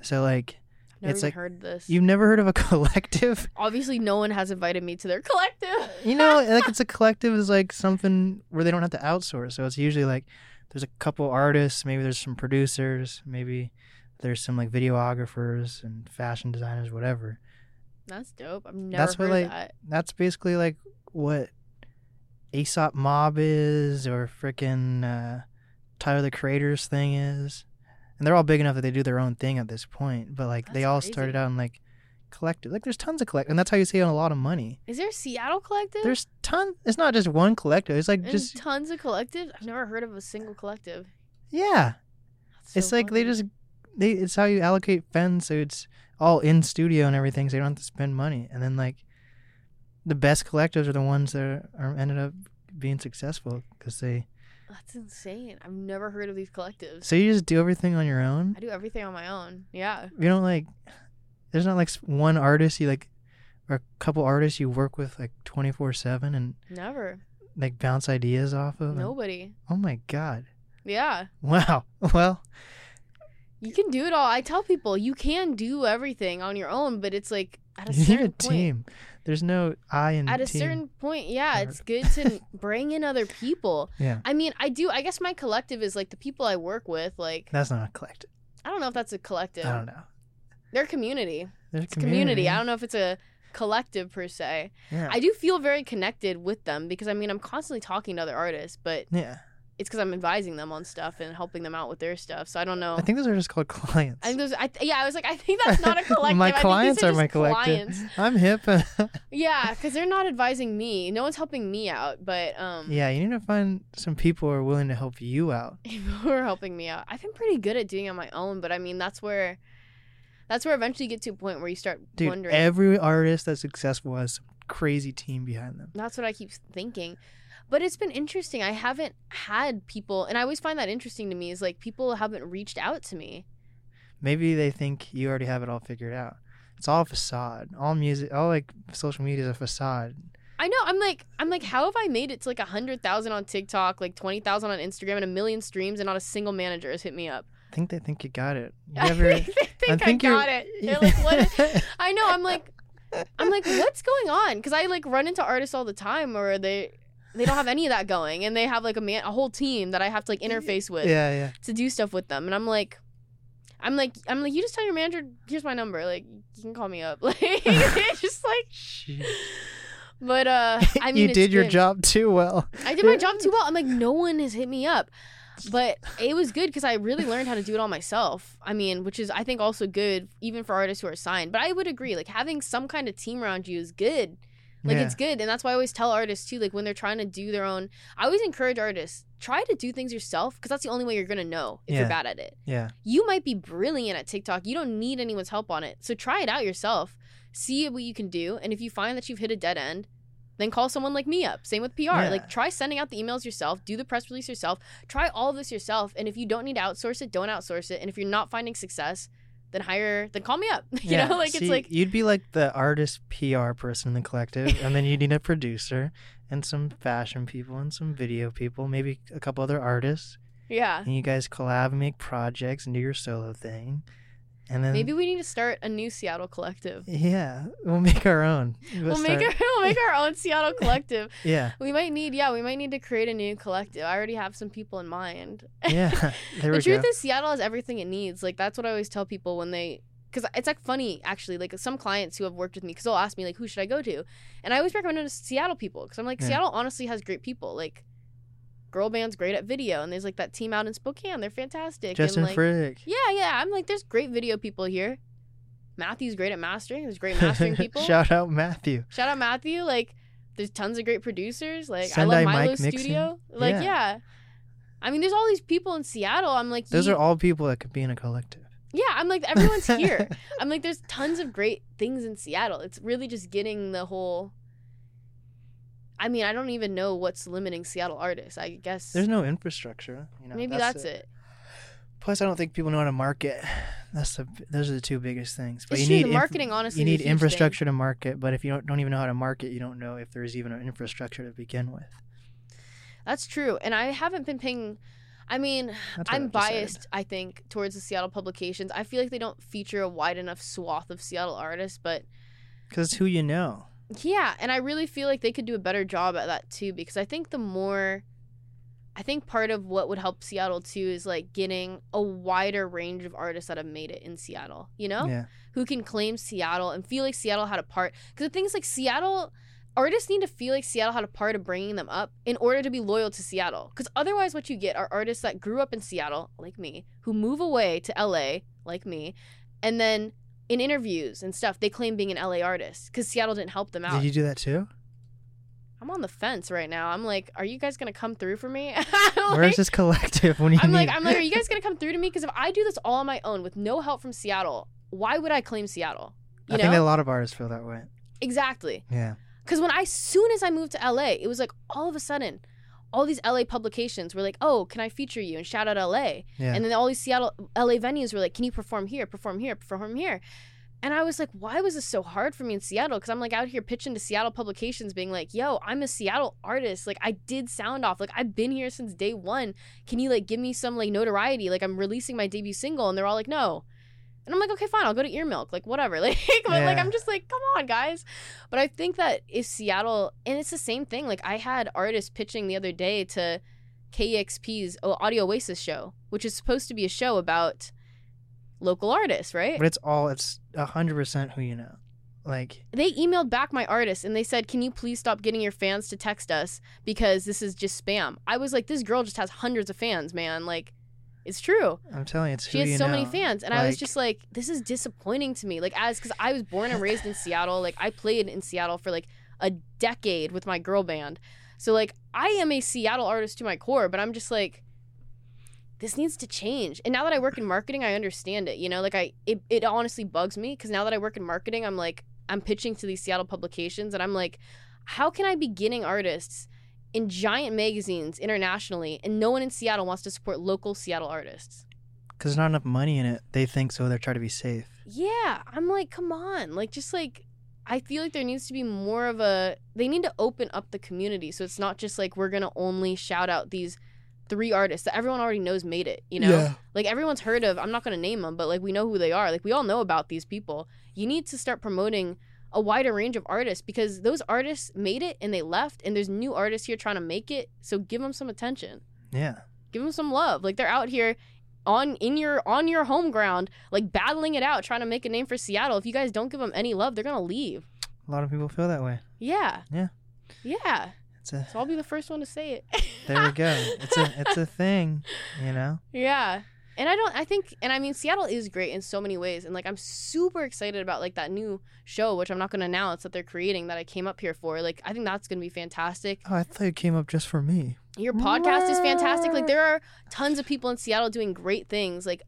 So like I've never It's even like- heard this. you've never heard of a collective? Obviously, no one has invited me to their collective. You know, like it's a collective is like something where they don't have to outsource. So it's usually like there's a couple artists, maybe there's some producers, maybe there's some like videographers and fashion designers, whatever. That's dope. I've never That's what, heard like, that. That's basically like what A$AP Mob is, or freaking uh, Tyler the Creator's thing is, and they're all big enough that they do their own thing at this point. But like they all crazy. started out in like collective. Like there's tons of collect, and that's how you save a lot of money. Is there a Seattle collective? There's ton. It's not just one collective. It's like and just tons of collectives. I've never heard of a single collective. yeah. So it's like they just they. It's how you allocate funds, so it's all in studio and everything, so you don't have to spend money. And then like the best collectives are the ones that are ended up being successful because they. That's insane. I've never heard of these collectives. So you just do everything on your own. I do everything on my own. Yeah. You don't like. There's not like one artist you like, or a couple artists you work with like twenty four seven and Never. like bounce ideas off of. and- Nobody. oh my god! Yeah. Wow. Well, You can do it all. I tell people you can do everything on your own, but it's like at a you need certain a point. team. There's no I in At a team. certain point, yeah, it's good to bring in other people. Yeah. I mean, I do. I guess my collective is like the people I work with. Like, That's not a collective. I don't know if that's a collective. I don't know. They're a community. It's a community. I don't know if it's a collective per se. Yeah. I do feel very connected with them because I mean I'm constantly talking to other artists, but yeah. It's because I'm advising them on stuff and helping them out with their stuff. So I don't know. I think those are just called clients. I think those. I, yeah, I was like, I think that's not a collective. my I clients are, are, my collective. clients. I'm hip. Yeah, because they're not advising me. No one's helping me out, but um, yeah, you need to find some people who are willing to help you out. who are helping me out. I've been pretty good at doing it on my own, but I mean that's where, that's where eventually you get to a point where you start Dude, wondering. every artist that's successful has some crazy team behind them. That's what I keep thinking. But it's been interesting. I haven't had people, and I always find that interesting to me. Is like people haven't reached out to me. Maybe they think you already have it all figured out. It's all facade. All music, all like social media is a facade. I know. I'm like, I'm like, how have I made it to like a hundred thousand on TikTok, like twenty thousand on Instagram, and a million streams, and not a single manager has hit me up? I think they think you got it. You I ever- think they think I, think you're- got it. They're like, what? I know. I'm like, I'm like, what's going on? Because I like run into artists all the time, or they they don't have any of that going, and they have like a man, a whole team that I have to like interface with yeah, yeah. to do stuff with them, and I'm like. I'm like I'm like you just tell your manager here's my number like you can call me up like it's just like but uh I mean you did your good. job too well. I did my job too well I'm like no one has hit me up but it was good because I really learned how to do it all myself I mean which is I think also good even for artists who are signed but I would agree like having some kind of team around you is good like yeah. it's good and that's why i always tell artists too like when they're trying to do their own i always encourage artists try to do things yourself because that's the only way you're gonna know if Yeah. you're bad at it yeah. you might be brilliant at tiktok you don't need anyone's help on it so try it out yourself see what you can do and if you find that you've hit a dead end then call someone like me up same with pr Yeah. like try sending out the emails yourself do the press release yourself try all of this yourself and if you don't need to outsource it don't outsource it and if you're not finding success then hire then call me up. you Yeah, know, like see, it's like you'd be like the artist PR person in the collective, and then you need a producer and some fashion people and some video people, maybe a couple other artists, yeah. and you guys collab and make projects and do your solo thing, and then Maybe we need to start a new Seattle collective. yeah, we'll make our own. We'll make our we'll make our own Seattle collective. yeah, We might need yeah, we might need to create a new collective. I already have some people in mind. yeah. the truth go. is Seattle has everything it needs. Like that's what I always tell people when they because it's like funny actually like some clients who have worked with me because they'll ask me like who should I go to, and I always recommend it to Seattle people because I'm like Yeah. Seattle honestly has great people like. Girl band's great at video, and there's like that team out in Spokane. They're fantastic. Justin and, like, Frick. Yeah, yeah. I'm like, there's great video people here. Matthew's great at mastering. There's great mastering people. Shout out Matthew. Shout out Matthew. Like, there's tons of great producers. Like, I love Milo's Mixing. studio. Like, Yeah. yeah. I mean, there's all these people in Seattle. I'm like, Those are all people that could be in a collective. yeah. I'm like, everyone's here. I'm like, there's tons of great things in Seattle. It's really just getting the whole. I mean, I don't even know what's limiting Seattle artists. I guess There's no infrastructure. You know, maybe that's, it. Plus, I don't think people know how to market. That's the those are the two biggest things. But It's you true, need the inf- marketing, honestly, You need huge thing. infrastructure to market, but if you don't, don't even know how to market, you don't know if there's even an infrastructure to begin with. That's true. And I haven't been paying. I mean, That's I'm decided. biased, I think, towards the Seattle publications. I feel like they don't feature a wide enough swath of Seattle artists, but because who you know. Yeah, and I really feel like they could do a better job at that too because I think the more I think part of what would help Seattle too is like getting a wider range of artists that have made it in Seattle, you know? Yeah, Who can claim Seattle and feel like Seattle had a part cuz the thing is like Seattle artists need to feel like Seattle had a part of bringing them up in order to be loyal to Seattle. Cuz otherwise what you get are artists that grew up in Seattle like me, who move away to LA like me, and then in interviews and stuff, they claim being an LA artist because Seattle didn't help them out. did you do that too? I'm on the fence right now. I'm like, are you guys gonna come through for me? Where's Like, this collective when you I'm need? like, I'm like, are you guys gonna come through to me? Because if I do this all on my own with no help from Seattle, why would I claim Seattle? You I know think that a lot of artists feel that way. exactly. Yeah, Because when I, soon as I moved to LA, it was like all of a sudden, all these LA publications were like, oh, can I feature you and shout out LA? yeah. And then all these Seattle LA venues were like, "Can you perform here? Perform here? Perform here?" And I was like, "Why was this so hard for me in Seattle?" Because I'm like out here pitching to Seattle publications, being like, "Yo, I'm a Seattle artist. Like, I did sound off. Like, I've been here since day one. Can you like give me some like notoriety? Like, I'm releasing my debut single." And they're all like, "No." And I'm like, "Okay, fine. I'll go to EARMILK. Like, whatever." Like, but like, I'm just like, "Come on, guys." But I think that if Seattle, and it's the same thing. Like, I had artists pitching the other day to KEXP's uh, Audio Oasis show, which is supposed to be a show about local artists, right? but it's all it's a hundred percent who you know. Like They emailed back my artist and they said, "Can you please stop getting your fans to text us because this is just spam." I was like, "This girl just has hundreds of fans, man. Like, it's true. I'm telling you, it's She has so know. many fans." And I was just like, "This is disappointing to me." Like, as because I was born and raised in Seattle. Like, I played in Seattle for like a decade with my girl band. So like, I am a Seattle artist to my core, but I'm just like. This needs to change. And now that I work in marketing, I understand it. You know, like I, it, it honestly bugs me because now that I work in marketing, I'm like, I'm pitching to these Seattle publications and I'm like, how can I be getting artists in giant magazines internationally and no one in Seattle wants to support local Seattle artists? because there's not enough money in it. They think so. They're trying to be safe. Yeah, I'm like, come on. Like, just like, I feel like there needs to be more of a, they need to open up the community. So it's not just like we're going to only shout out these three artists that everyone already knows made it, you know? Like, everyone's heard of, I'm not going to name them, but like, we know who they are. Like, we all know about these people. You need to start promoting a wider range of artists because those artists made it and they left, and there's new artists here trying to make it. So give them some attention. Yeah. give them some love like they're out here on in your on your home ground like battling it out trying to make a name for seattle if you guys don't give them any love they're gonna leave A lot of people feel that way. yeah Yeah. yeah It's a so i'll be the first one to say it there we go. It's a it's a thing, you know. yeah and i don't i think and i mean seattle is great in so many ways and like i'm super excited about like that new show which i'm not gonna announce that they're creating that i came up here for like i think that's gonna be fantastic Oh, I thought it came up just for me. Your podcast is fantastic. Like there are tons of people in Seattle doing great things, like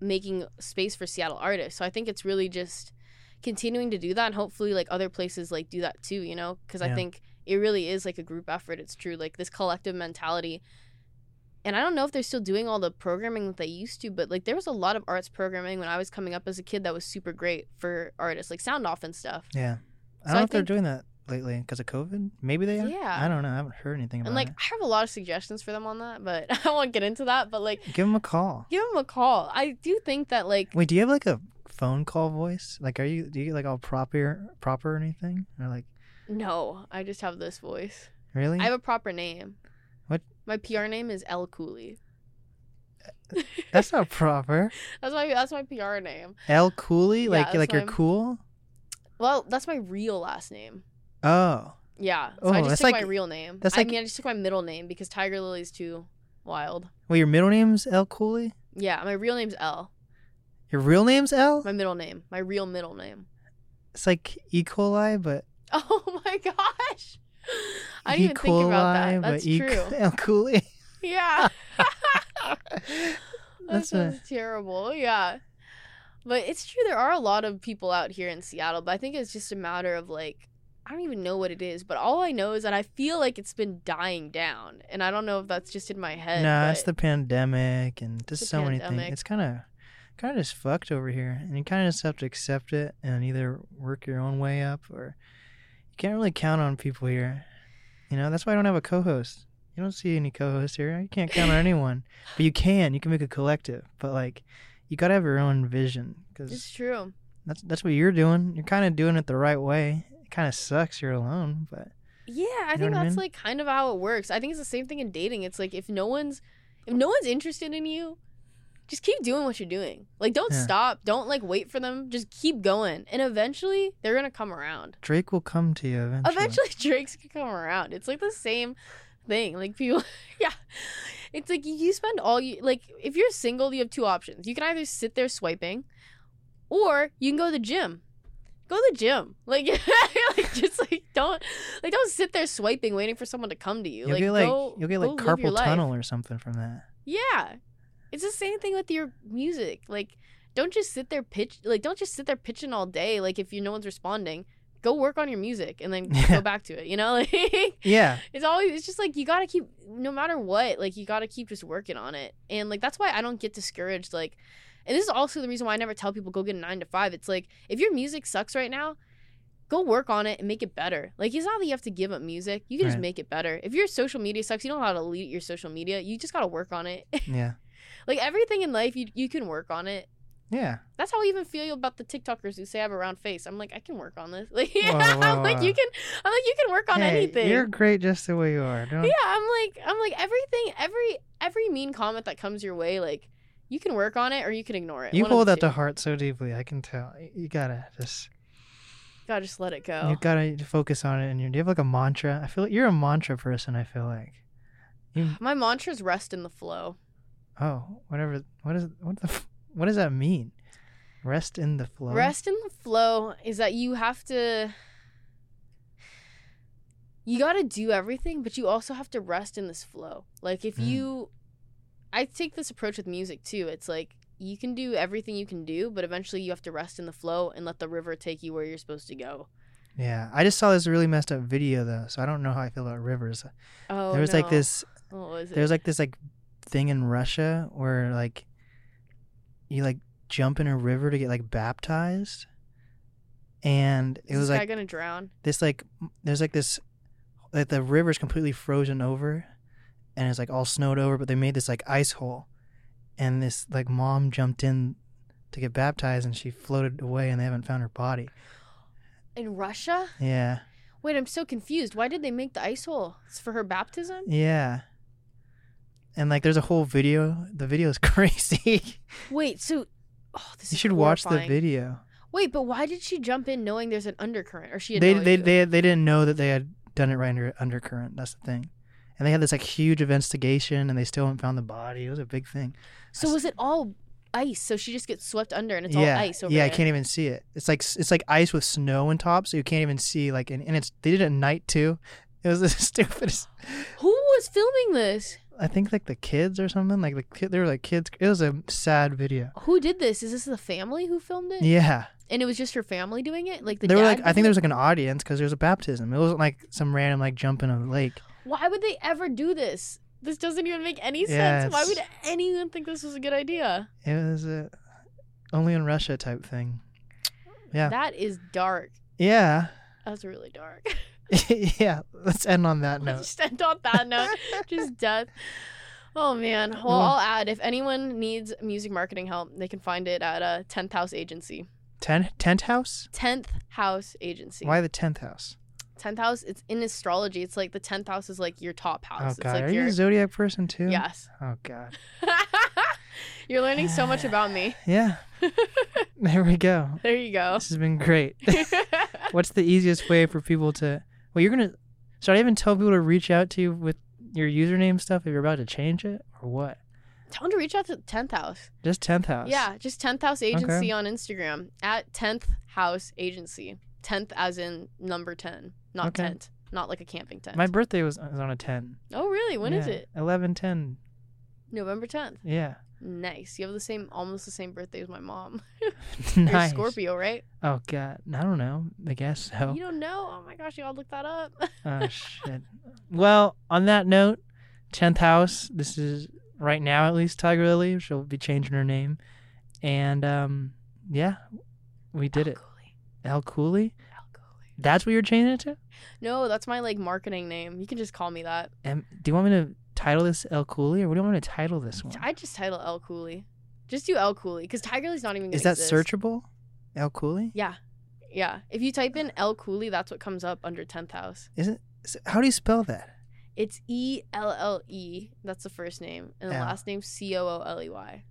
making space for Seattle artists. So I think it's really just continuing to do that, and hopefully like other places like do that too. You know, because I think it really is like a group effort. It's true. Like this collective mentality. And I don't know if they're still doing all the programming that they used to, but like there was a lot of arts programming when I was coming up as a kid that was super great for artists, like sound off and stuff. Yeah. I So don't I know if they're doing that lately because of COVID. Maybe they are. Yeah. I don't know. I haven't heard anything about it. And like it. I have a lot of suggestions for them on that, but I won't get into that. But like Give them a call. give them a call. I do think that like Wait, do you have like a phone call voice? Like, are you do you get like all proper proper or anything? Or like no, I just have this voice. really? I have a proper name. My PR name is Elle Cooley. That's not proper. That's my that's my PR name. Elle Cooley, like like you're my- cool. Well, that's my real last name. Oh, Yeah. So Oh, I just that's took like- my real name. that's I like- mean, I just took my middle name because Tiger Lily's too wild. well, your middle name's Elle Cooley. Yeah, my real name's Elle. Your real name's Elle. My middle name. My real middle name. It's like E. coli, but Oh my gosh. I didn't even think about that. That's E. true. Elle Cooley. Yeah. that That's sounds terrible. Yeah. But it's true there are a lot of people out here in Seattle, but I think it's just a matter of like I don't even know what it is, but all I know is that I feel like it's been dying down. And I don't know if that's just in my head. Nah, it's the pandemic and just so many things. It's kind of kind of just fucked over here, and you kind of just have to accept it and either work your own way up or can't really count on people here. You know, that's why I don't have a co-host. You don't see any co-hosts here. You can't count on anyone, but you can. You can make a collective, but like you gotta have your own vision Cause It's true. that's that's what you're doing. You're kind of doing it the right way. It kind of sucks you're alone, but Yeah, I think what I that's mean? like kind of how it works. I think it's the same thing in dating. It's like if no one's if no one's interested in you, just keep doing what you're doing. Like don't Yeah. stop. Don't like wait for them. Just keep going. And eventually they're going to come around. Drake will come to you eventually. Eventually Drake's going to come around. It's like the same thing. Like people yeah. It's like you spend all you like if you're single, you have two options. You can either sit there swiping or you can go to the gym. Go to the gym. Like, like just like don't like don't sit there swiping waiting for someone to come to you. You'll like get like go, you'll get like carpal tunnel or something from that. Yeah. It's the same thing with your music. Like don't just sit there pitch like don't just sit there pitching all day like if you no one's responding. Go work on your music and then Yeah. go back to it, you know? Like Yeah, it's always it's just like you gotta keep no matter what like you gotta keep just working on it. And like that's why i don't get discouraged like and this is also the reason why i never tell people go get a nine to five. It's like if your music sucks right now go work on it and make it better. Like it's not that you have to give up music. You can just make it better. If your social media sucks you don't know how to lead your social media. You just gotta work on it. Yeah, like everything in life you, you can work on it yeah. that's how I even feel about the TikTokers who say I have a round face. I'm like, I can work on this. Like, Whoa, I'm like, whoa. you can. I'm like, you can work on Hey, anything. You're great just the way you are. Don't, Yeah, I'm like I'm like everything every every mean comment that comes your way, like you can work on it or you can ignore it. you One hold that two. to heart so deeply. I can tell. You- gotta just gotta just let it go. you gotta focus on it. And you do you have like a mantra? I feel like you're a mantra person. I feel like. You, My mantra is rest in the flow. Oh, whatever. What is what the what does that mean? Rest in the flow. Rest in the flow is that you have to you got to do everything, but you also have to rest in this flow. Like if Mm. you I take this approach with music too. It's like you can do everything you can do, but eventually you have to rest in the flow and let the river take you where you're supposed to go. Yeah, I just saw this really messed up video though, so I don't know how I feel about rivers. Oh, there was like this What was it? there's like this like thing in Russia where like you like jump in a river to get like baptized, and it Is was this guy like gonna drown? this like there's like this like the river's completely frozen over, and it's like all snowed over, but they made this like ice hole, and this like mom jumped in to get baptized, and she floated away, and they haven't found her body. In Russia? Yeah, Wait, I'm so confused. Why did they make the ice hole? It's for her baptism? yeah. And like, there's a whole video. The video is crazy. Wait, so oh, this you is should watch the horrifying. video. Wait, but why did she jump in knowing there's an undercurrent? Or she had they no they, idea? they they didn't know that they had done it right under undercurrent. That's the thing. And they had this like huge investigation, and they still haven't found the body. It was a big thing. So was it all ice? So she just gets swept under and it's yeah, all ice over yeah. I there. can't even see it. It's like it's like ice with snow on top, so you can't even see. Like, and, and it's they did it at night too. It was the stupidest. Who was filming this? I think like the kids or something. Like the kid, they were like kids. It was a sad video. Who did this? Is this the family who filmed it? Yeah, And it was just her family doing it? Like the there were like I think there was like an audience because there was a baptism. It wasn't like some random like jump in a lake. Why would they ever do this? This doesn't even make any Yeah, sense. Why would anyone think this was a good idea? It was a only in Russia type thing. Yeah. That is dark. Yeah. That's really dark. yeah. Let's end on that note. Just end on that note. Just death. Oh man. Well, Well- I'll add if anyone needs music marketing help, they can find it at a Tenth House Agency. Ten tent house? Tenth House Agency. Why the tenth house? Tenth house. It's in astrology. It's like the tenth house is like your top house. Oh it's god. like Are you a zodiac person too? yes. Oh god. You're learning so much about me. Yeah. there we go. There you go. This has been great. What's the easiest way for people to Well, you're going to should I even tell people to reach out to you with your username stuff if you're about to change it or what? Tell them to reach out to Tenth House. Just 10th house. Yeah, just Tenth House Agency Okay. on Instagram at Tenth House Agency. Tenth as in number ten, not Okay. tent, not like a camping tent. My birthday was, was on a 10. oh, really? When is Yeah, it? 11 10. November tenth. Yeah. Nice. You have the same, almost the same birthday as my mom. nice. You're Scorpio, right? Oh god. I don't know. I guess so. You don't know? Oh my gosh, you all look that up. oh shit. Well, on that note, 10th house. This is right now at least Tiger Lily. She'll be changing her name. And um yeah, we did it. Cooley. Elle Cooley. Elle Cooley. That's what you're changing it to? No, that's my like marketing name. You can just call me that. Um, do you want me to title this Elle Cooley or what do you want me to title this one? I just title Elle Cooley. Just do Elle Cooley because Tiger Lily's not even. Gonna Is that exist. searchable? Elle Cooley? Yeah, yeah. If you type in Elle Cooley, that's what comes up under tenth house. Is it? is it- How do you spell that? It's E L L E. That's the first name, and the L. last name C O O L E Y.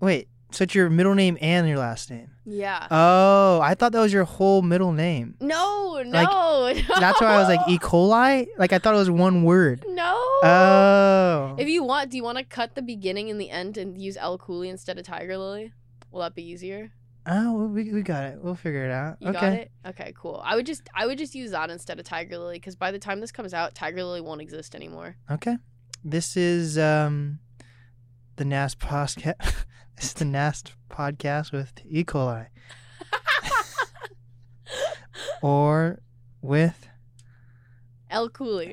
Wait, so it's your middle name and your last name? Yeah. Oh, I thought that was your whole middle name. no, no, like, no. That's why I was like E. coli. Like I thought it was one word. No. Oh. if you want, do you want to cut the beginning and the end and use Elle Cooley instead of Tiger Lily? Will that be easier? Oh, we, we got it. We'll figure it out. You okay. got it. Okay, cool. I would just I would just use that instead of Tiger Lily because by the time this comes out, Tiger Lily won't exist anymore. Okay. This is um the NAS podcast. this is the NAST podcast with E. coli. or with Elle Cooley.